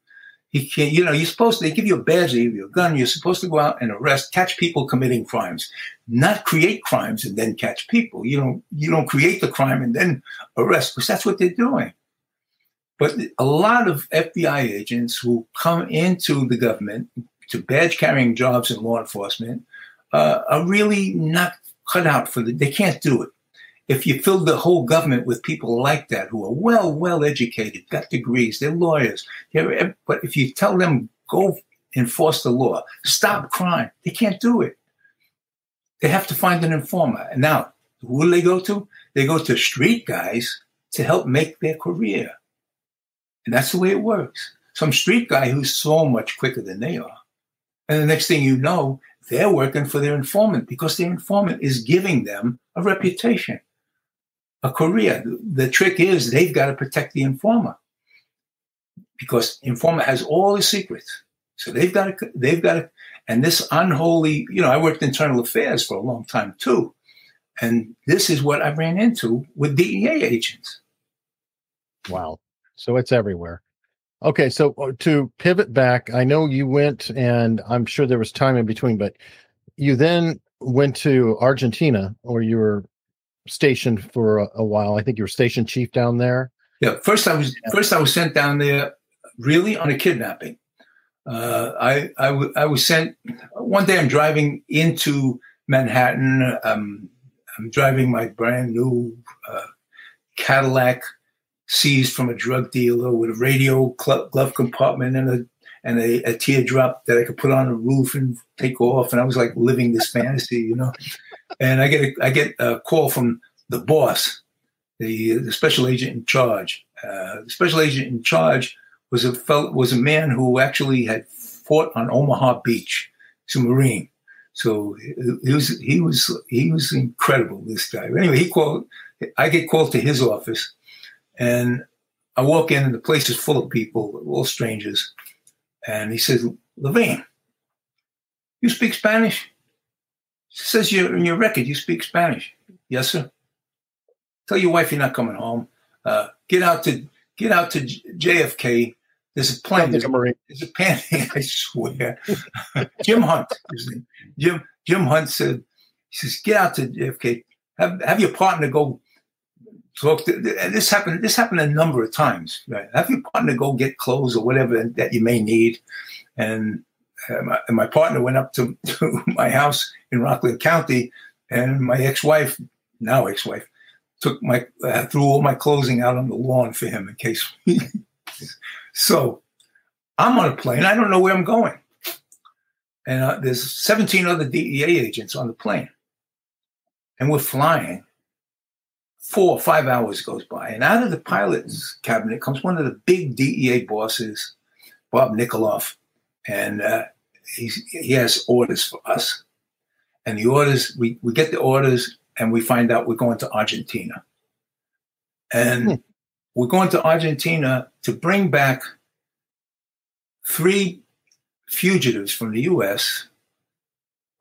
He can't. You know, you're supposed to. They give you a badge, they give you a gun. You're supposed to go out and arrest, catch people committing crimes, not create crimes and then catch people. You don't. You don't create the crime and then arrest because that's what they're doing. But a lot of FBI agents who come into the government to badge carrying jobs in law enforcement uh, are really not cut out for the, they can't do it. If you fill the whole government with people like that who are well, well educated, got degrees, they're lawyers, they're, but if you tell them go enforce the law, stop crime, they can't do it. They have to find an informer. And now, who do they go to? They go to street guys to help make their career. And that's the way it works. Some street guy who's so much quicker than they are. And the next thing you know, they're working for their informant because their informant is giving them a reputation, a career. The trick is they've got to protect the informer because informer has all the secrets. So they've got to, they've got to, and this unholy, you know, I worked internal affairs for a long time too. And this is what I ran into with DEA agents. Wow. So it's everywhere. Okay, so uh, to pivot back, I know you went, and I'm sure there was time in between, but you then went to Argentina, or you were stationed for a, a while. I think you were station chief down there. Yeah, first I was first I was sent down there really on a kidnapping. Uh, I, I, w- I was sent one day. I'm driving into Manhattan. Um, I'm driving my brand new uh, Cadillac, seized from a drug dealer with a radio cl- glove compartment and a and a, a teardrop that I could put on a roof and take off. And I was like living this fantasy, you know. And I get a, I get a call from the boss, the the special agent in charge. Uh, the special agent in charge was a fel- was a man who actually had fought on Omaha Beach. He's a Marine. So he was he was he was incredible. This guy. Anyway, he called. I get called to his office, and I walk in, and the place is full of people, all strangers. And he says, "Levine, you speak Spanish?" Says you're in your record you speak Spanish. Yes, sir. Tell your wife you're not coming home. Uh, get out to get out to JFK there's a plane. There's a, there's a pan. (laughs) I swear. (laughs) Jim Hunt. Jim Jim Hunt said, he says, get out to JFK. Have have your partner go talk to. This happened. This happened a number of times. Right? Have your partner go get clothes or whatever that you may need. And, uh, my, and my partner went up to, (laughs) to my house in Rockland County, and my ex-wife, now ex-wife, took my uh, threw all my clothing out on the lawn for him in case (laughs) so I'm on a plane. I don't know where I'm going. And uh, there's 17 other DEA agents on the plane. And we're flying. Four or five hours goes by. And out of the pilot's cabinet comes one of the big DEA bosses, Bob Nikoloff. And uh, he has orders for us. And the orders, we, we get the orders and we find out we're going to Argentina. And hmm we're going to Argentina to bring back three fugitives from the US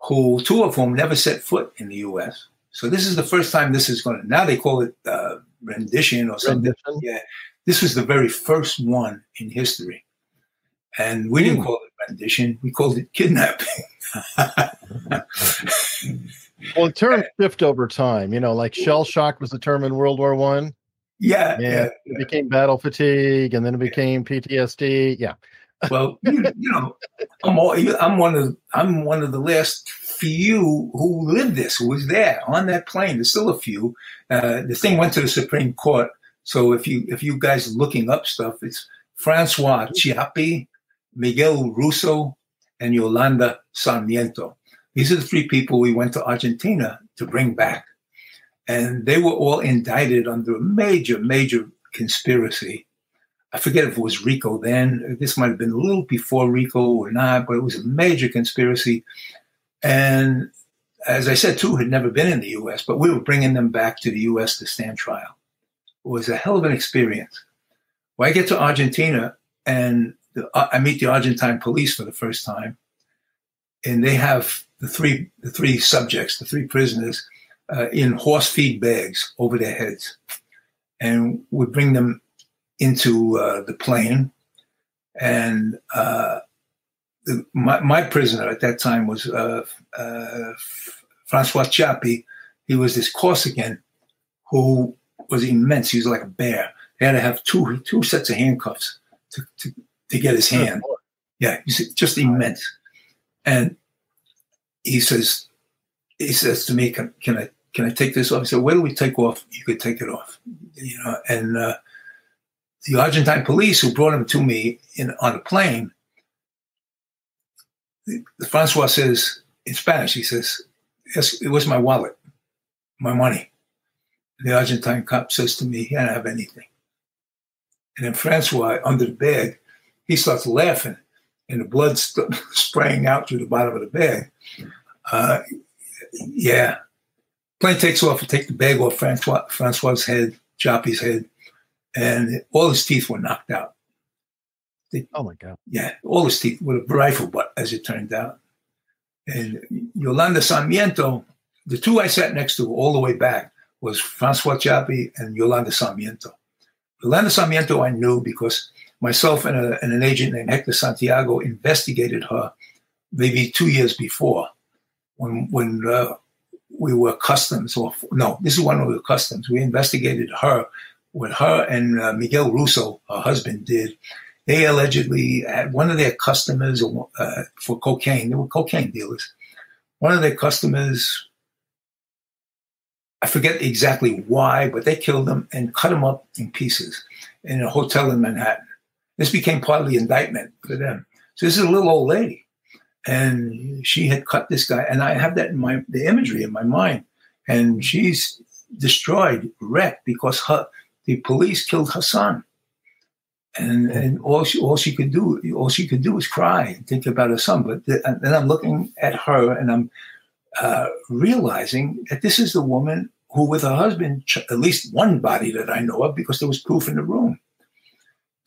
who two of whom never set foot in the US. So this is the first time this is going to, now they call it uh, rendition or something. Rendition. Yeah. This was the very first one in history. And we didn't hmm. call it we called it kidnapping. (laughs) well, the terms shift over time. You know, like shell shock was the term in World War One. Yeah, yeah, yeah, It became battle fatigue, and then it became PTSD. Yeah. (laughs) well, you, you, know, I'm all, I'm one of I'm one of the last few who lived this, who was there on that plane. There's still a few. Uh, the thing went to the Supreme Court, so if you if you guys are looking up stuff, it's Francois Chiappe, Miguel Russo, and Yolanda Sarmiento. These are the three people we went to Argentina to bring back and they were all indicted under a major, major conspiracy. I forget if it was RICO then. This might have been a little before RICO or not, but it was a major conspiracy. And as I said, two had never been in the U.S., but we were bringing them back to the U.S. to stand trial. It was a hell of an experience. Well, I get to Argentina and the, uh, I meet the Argentine police for the first time, and they have the three the three subjects, the three prisoners uh, in horse feed bags over their heads, and we bring them into uh, the plane. And uh, the, my, my, prisoner at that time was uh, uh, Francois Chiappe. He was this Corsican who was immense. He was like a bear. They had to have two two sets of handcuffs to, to, to get his hand. Yeah, he's just immense. And he says, he says to me, "Can, can I can I take this off? I said, where do we take off? You could take it off. You know, and uh, the Argentine police who brought him to me in on a plane, the, the Francois says in Spanish, he says, yes, it was my wallet, my money. The Argentine cop says to me, he didn't have anything. And then Francois, under the bag, he starts laughing and the blood (laughs) st- spraying out through the bottom of the bag. Uh, yeah, Plane takes off and take the bag off Francois, Francois's head, Chiappe's head, and all his teeth were knocked out. They, oh my God. Yeah, all his teeth with a rifle butt, as it turned out. And Yolanda Sarmiento, the two I sat next to all the way back was Francois Chiappe and Yolanda Sarmiento. Yolanda Sarmiento I knew because myself and, a, and an agent named Hector Santiago investigated her maybe two years before when when uh, we were customs, or no, this is one of the customs. We investigated her. What her and uh, Miguel Russo, her husband, did. They allegedly had one of their customers uh, for cocaine. They were cocaine dealers. One of their customers, I forget exactly why, but they killed them and cut them up in pieces in a hotel in Manhattan. This became part of the indictment for them. So this is a little old lady and she had cut this guy and i have that in my the imagery in my mind and she's destroyed wrecked because her the police killed her son and and all she all she could do all she could do was cry and think about her son. But then I'm looking at her and I'm uh, realizing that this is the woman who, with her husband, at least one body that I know of, because there was proof in the room.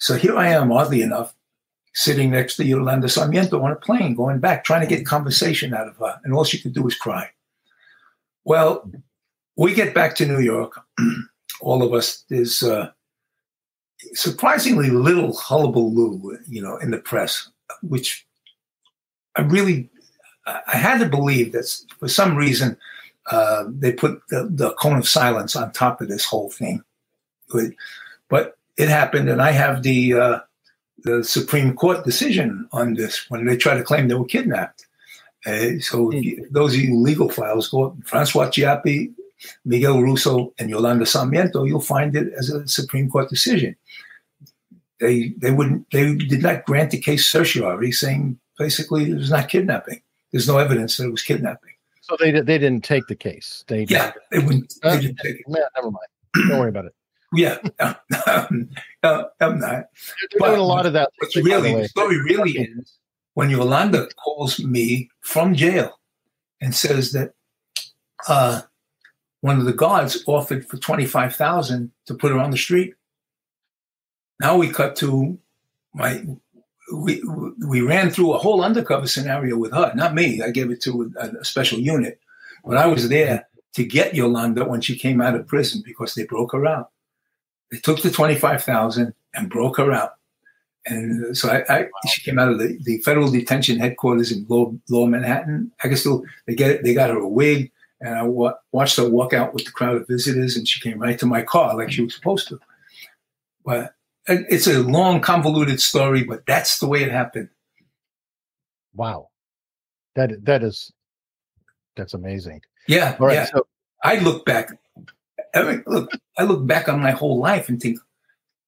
So here I am, oddly enough, sitting next to Yolanda Sarmiento on a plane, going back, trying to get conversation out of her, and all she could do was cry. Well, we get back to New York, (clears throat) all of us. There's uh, surprisingly little hullabaloo, you know, in the press, which I really, I had to believe that for some reason uh, they put the, the cone of silence on top of this whole thing. But it happened, and I have the uh, the Supreme Court decision on this when they try to claim they were kidnapped. Uh, so mm. those of you legal files, go Francois Chiappe, Miguel Russo, and Yolanda Sarmiento. You'll find it as a Supreme Court decision they they wouldn't they did not grant the case certiorari, saying basically it was not kidnapping. There's no evidence that it was kidnapping. So they they didn't take the case. They yeah they wouldn't. Uh, they didn't take it. Never mind. Don't worry about it. Yeah, (laughs) um, uh, I'm not. They're but, doing a lot of that. But really, the, story really is when Yolanda calls me from jail and says that uh, one of the guards offered for twenty five thousand to put her on the street now we cut to my we we ran through a whole undercover scenario with her, not me. I gave it to a, a special unit, but I was there to get Yolanda when she came out of prison because they broke her out. They took the twenty five thousand and broke her out, and so I, I she came out of the, the federal detention headquarters in Lower, Lower Manhattan. I guess still they get it, they got her a wig, and I wa- watched her walk out with the crowd of visitors, and she came right to my car like she was supposed to. But it's a long, convoluted story, but that's the way it happened. Wow, that that is that's amazing. Yeah, All right, yeah. So I look back. I mean, look, I look back on my whole life and think,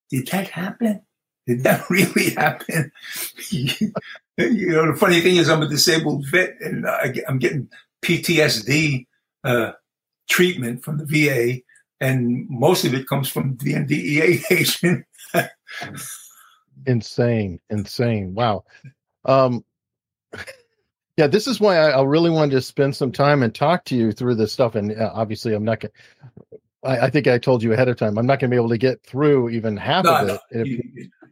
did that happen? Did that (laughs) really happen? (laughs) you know, the funny thing is, I'm a disabled vet, and I, am getting PTSD uh, treatment from the VA, and most of it comes from the NDEA (laughs) agent insane, insane. Wow. Um, yeah, this is why I, I, really wanted to spend some time and talk to you through this stuff. And uh, obviously, I'm not going. I, I think I told you ahead of time. I'm not going to be able to get through even half no, of it. No. You,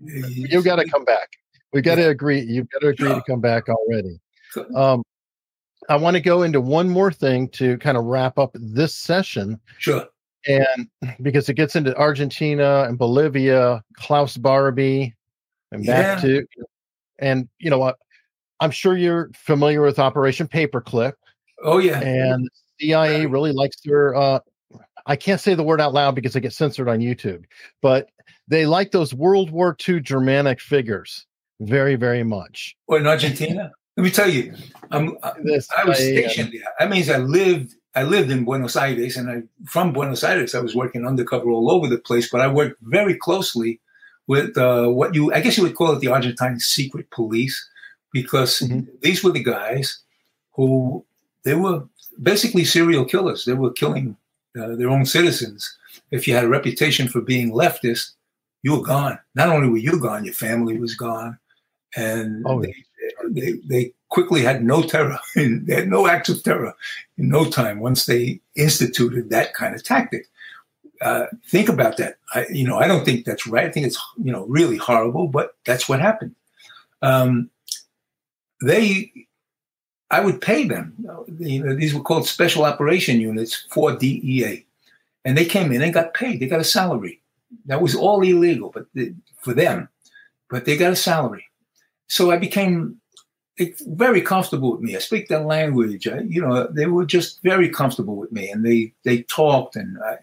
you, you got to come back. We got to agree. You've got to agree to come back already. Um, I want to go into one more thing to kind of wrap up this session. Sure and because it gets into Argentina and Bolivia, Klaus Barbie, and back to, and you know what, I'm sure you're familiar with Operation Paperclip. Oh yeah, and CIA really likes their. Uh, I can't say the word out loud because I get censored on YouTube, but they like those World War II Germanic figures very, very much. Well, in Argentina, let me tell you, I'm, this, I was stationed there. That means I lived I lived in Buenos Aires, and I from Buenos Aires I was working undercover all over the place. But I worked very closely with uh, what you I guess you would call it the Argentine secret police, because mm-hmm. these were the guys who they were basically serial killers. They were killing uh, their own citizens. If you had a reputation for being leftist, you were gone. Not only were you gone, your family was gone, and oh, they, they, they quickly had no terror. (laughs) they had no acts of terror in no time once they instituted that kind of tactic. Uh, think about that. I, you know, I don't think that's right. I think it's you know really horrible, but that's what happened. Um, they, I would pay them. You know, these were called special operation units for DEA, and they came in and got paid. They got a salary. That was all illegal, but the, for them, but they got a salary. So I became very comfortable with me. I speak their language. I, you know, they were just very comfortable with me, and they they talked and I,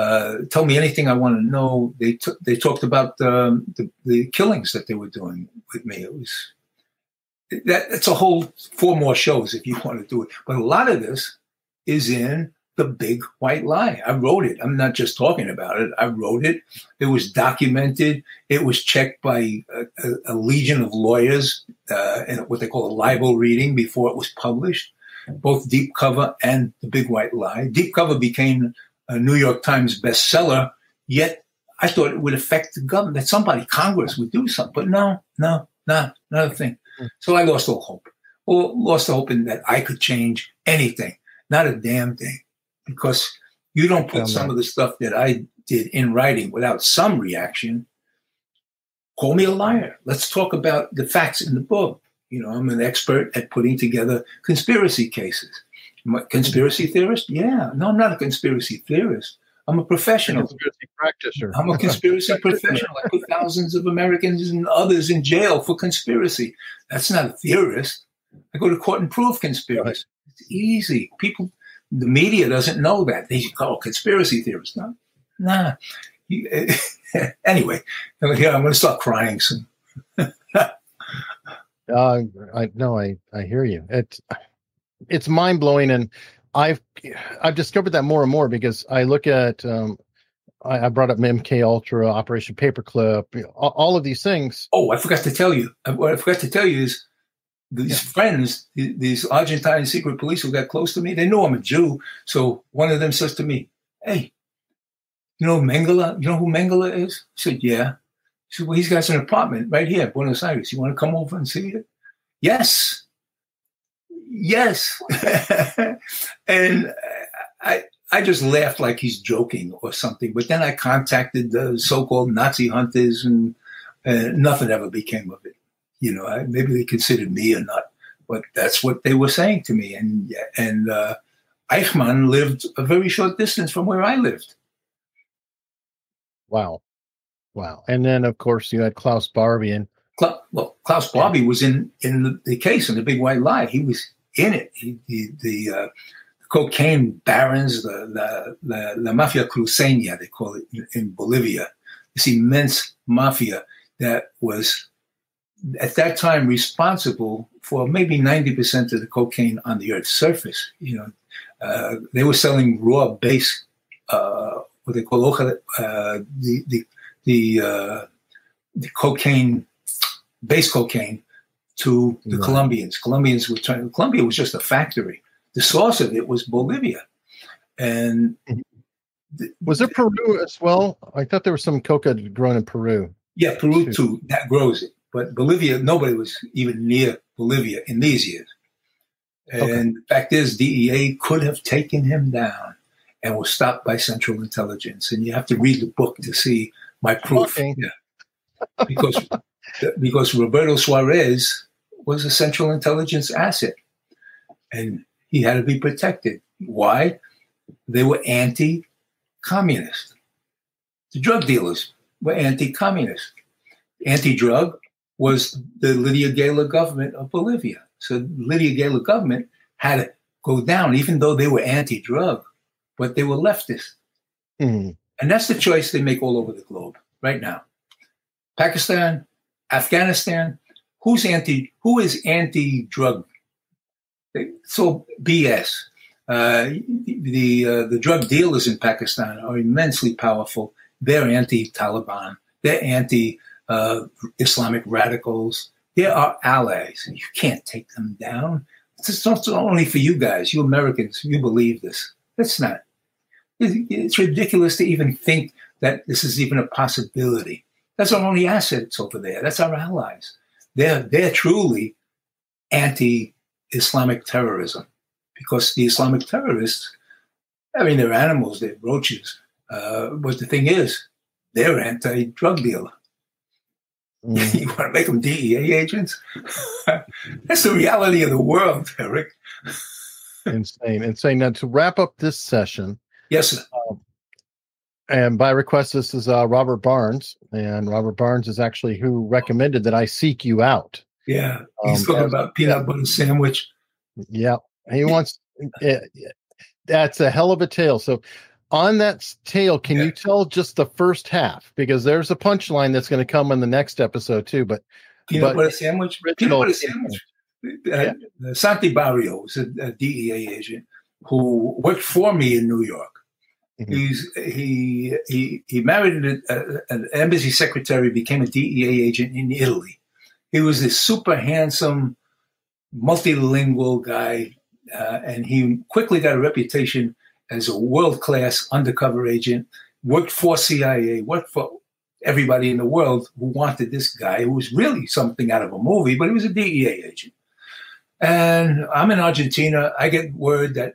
uh, told me anything I wanted to know. They t- they talked about um, the the killings that they were doing with me. It was that it's a whole four more shows if you (laughs) want to do it. But a lot of this is in the big white lie. I wrote it. I'm not just talking about it. I wrote it. It was documented. It was checked by a, a, a legion of lawyers uh, in what they call a libel reading before it was published. Both Deep Cover and The Big White Lie. Deep Cover became a New York Times bestseller, yet I thought it would affect the government, that somebody, Congress, would do something. But no, no, no, not a thing. So I lost all hope. Or lost hope in that I could change anything, not a damn thing. Because you don't put some of the stuff that I did in writing without some reaction. Call me a liar. Let's talk about the facts in the book. You know, I'm an expert at putting together conspiracy cases. conspiracy theorist? Yeah. No, I'm not a conspiracy theorist. I'm a professional. Conspiracy practitioner. I'm a conspiracy (laughs) professional. I put thousands of Americans and others in jail for conspiracy. That's not a theorist. I go to court and prove conspiracy. Right. It's easy. People, the media doesn't know that. They call conspiracy theorists. No, nah. (laughs) anyway, yeah, I'm going to start crying soon. (laughs) uh, I no, I I hear you. It's it's mind blowing, and I've I've discovered that more and more because I look at um, I, I brought up MK Ultra, Operation Paperclip, all, all, of these things. Oh, I forgot to tell you. What I forgot to tell you is these yeah. friends, these Argentine secret police who got close to me, they know I'm a Jew. So one of them says to me, "Hey, you know Mengele? You know who Mengele is?" I said, "Yeah." He said, "Well, he's got an apartment right here, Buenos Aires. You want to come over and see it?" Yes yes. (laughs) and I, I just laughed like he's joking or something. But then I contacted the so-called Nazi hunters, and uh, nothing ever became of it. You know, I, maybe they considered me a nut, but that's what they were saying to me. And and uh, Eichmann lived a very short distance from where I lived. Wow, wow! And then of course you had Klaus Barbie and. Well, Klaus Barbie was in in the, the case in the Big White Lie. He was in it. He, the the uh, cocaine barons, the, the, the, the mafia cruceña, they call it in Bolivia, this immense mafia that was at that time responsible for maybe 90% of the cocaine on the earth's surface. You know, uh, they were selling raw base, uh, what they call uh, the, the, the, uh, the cocaine, base cocaine to the right. Colombians. Colombians were trying. Colombia was just a factory. The source of it was Bolivia, and mm-hmm. was there Peru as well? I thought there was some coca grown in Peru. Yeah, Peru too. too. That grows it, but Bolivia, nobody was even near Bolivia in these years. And okay. the fact is, DEA could have taken him down and was stopped by Central Intelligence. And you have to read the book to see my proof. Okay. Yeah. Because because Roberto Suarez was a Central Intelligence asset and he had to be protected. Why? They were anti communist. The drug dealers were anti communist. Anti drug was the Lidia Gueiler government of Bolivia. So Lidia Gueiler government had to go down, even though they were anti drug, but they were leftist. Mm. And that's the choice they make all over the globe right now. Pakistan, Afghanistan, who's anti? Who is anti-drug? So BS. Uh, the uh, the drug dealers in Pakistan are immensely powerful. They're anti-Taliban. They're anti-Islamic uh, radicals. They are allies. You can't take them down. It's not only for you guys, you Americans. You believe this. That's not. It's ridiculous to even think that this is even a possibility. That's our only assets over there. That's our allies. They're they're truly anti-Islamic terrorism because the Islamic terrorists, I mean, they're animals, they're roaches. Uh, but the thing is, they're anti-drug dealer. Mm. (laughs) you want to make them DEA agents? (laughs) That's the reality of the world, Eric. insane, insane. Now, to wrap up this session, yes, sir. And by request, this is uh, Robert Barnes, and Robert Barnes is actually who recommended that I seek you out. Yeah, he's um, talking about peanut butter sandwich. Yeah, he wants. Eh, that's a hell of a tale. So, on that tale, can yeah. you tell just the first half? Because there's a punchline that's going to come in the next episode too. But peanut but, butter sandwich. Peanut butter sandwich. Uh, yeah. Santi Barrio was a, a DEA agent who worked for me in New York Mm-hmm. He he he married an, an embassy secretary, became a DEA agent in Italy. He was this super handsome, multilingual guy, uh, and he quickly got a reputation as a world class undercover agent. worked for CIA, worked for everybody in the world who wanted this guy who was really something out of a movie, but he was a DEA agent. And I'm in Argentina. I get word that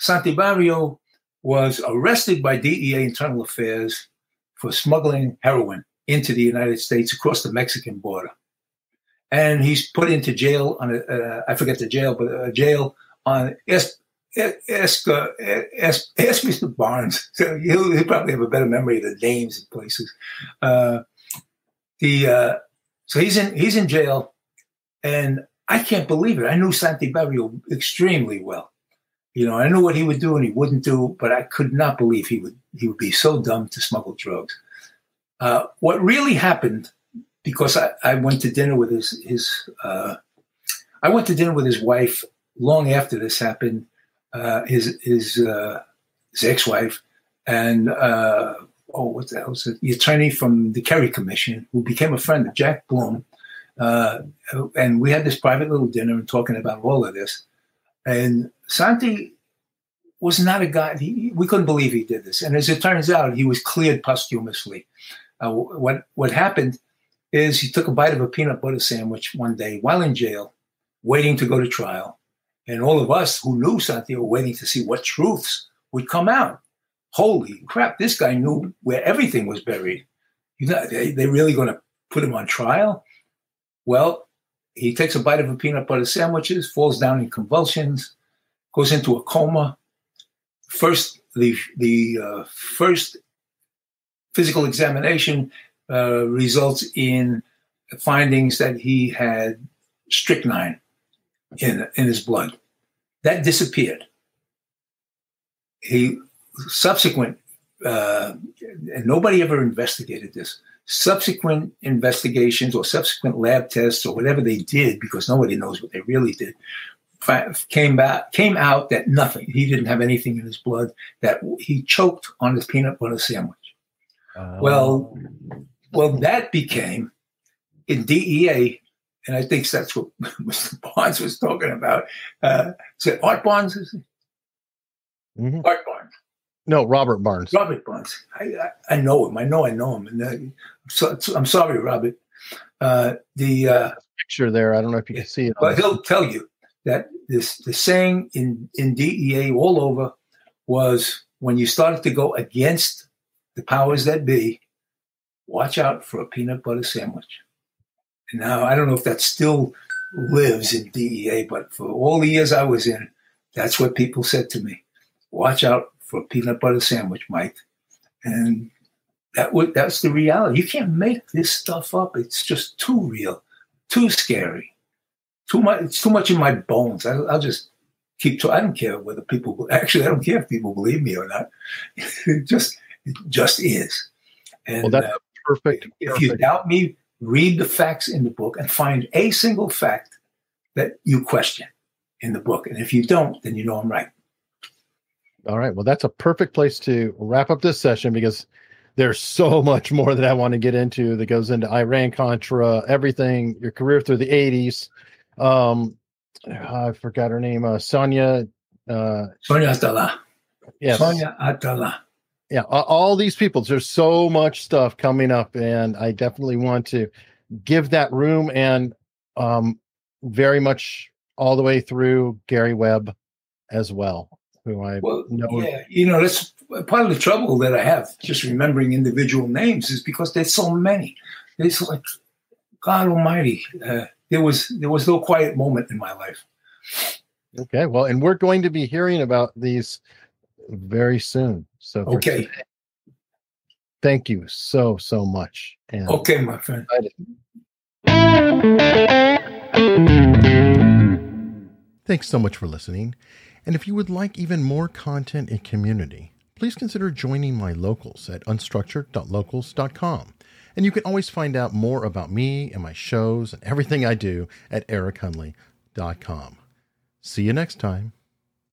Santibarrio was arrested by DEA Internal Affairs for smuggling heroin into the United States across the Mexican border. And he's put into jail on a, uh, I forget the jail, but a jail on ask ask, uh, ask, ask Mr. Barnes. (laughs) So he'll, he'll, probably have a better memory of the names and places. Uh, the uh, so he's in he's in jail, and I can't believe it. I knew Santi Barrio extremely well. You know, I knew what he would do and he wouldn't do, but I could not believe he would he would be so dumb to smuggle drugs. Uh, what really happened, because I, I, went to dinner with his his uh, I went to dinner with his wife long after this happened. Uh, his his uh, his ex-wife and uh, oh, what the hell was it? The attorney from the Kerry Commission, who became a friend of Jack Blum, uh, and we had this private little dinner and talking about all of this. And Santi was not a guy, he, we couldn't believe he did this. And as it turns out, he was cleared posthumously. Uh, what, what happened is he took a bite of a peanut butter sandwich one day while in jail, waiting to go to trial. And all of us who knew Santi were waiting to see what truths would come out. Holy crap, this guy knew where everything was buried. You know, they, they really going to put him on trial? Well, he takes a bite of a peanut butter sandwiches, falls down in convulsions, goes into a coma. First, the the uh, first physical examination uh, results in findings that he had strychnine in in his blood. That disappeared. He subsequent, uh, and nobody ever investigated this subsequent investigations or subsequent lab tests or whatever they did, because nobody knows what they really did, came back came out that nothing. He didn't have anything in his blood. That he choked on his peanut butter sandwich. Uh, well, well, that became in DEA, and I think that's what (laughs) Mr. Barnes was talking about. Uh, said Art Barnes, mm-hmm. Art Barnes. No, Robert Barnes. Robert Barnes. I, I, I know him. I know I know him. And uh, so, so, I'm sorry, Robert. Uh, the uh, picture there. I don't know if you can see it. But he'll tell you that this the saying in in DEA all over was when you started to go against the powers that be, watch out for a peanut butter sandwich. And now I don't know if that still lives in DEA, but for all the years I was in, that's what people said to me. Watch out for a peanut butter sandwich, Mike. And that would that's the reality. You can't make this stuff up. It's just too real, too scary, too much. It's too much in my bones. I, will just keep. To, I don't care whether people actually. I don't care if people believe me or not. (laughs) it just it just is. And well, that's uh, perfect. If perfect. you doubt me, read the facts in the book and find a single fact that you question in the book. And if you don't, then you know I'm right. All right. Well, that's a perfect place to wrap up this session because there's so (laughs) much more that I want to get into that goes into Iran Contra, everything, your career through the 80s. Um, I forgot her name, uh, Sonia. Uh, Sonia Atala. Yes. Sonia Atala. Yeah, all these people. There's so much stuff coming up, and I definitely want to give that room and um, very much all the way through Gary Webb as well who I well, know. Yeah, you know, that's part of the trouble that I have just remembering individual names is because there's so many. It's like God Almighty. Uh, there was there was no quiet moment in my life. Okay, well, and we're going to be hearing about these very soon. So okay. Today, thank you so so much. And okay, my friend. Thanks so much for listening. And if you would like even more content and community, please consider joining my locals at unstructured.locals.com. And you can always find out more about me and my shows and everything I do at erichunley.com. See you next time.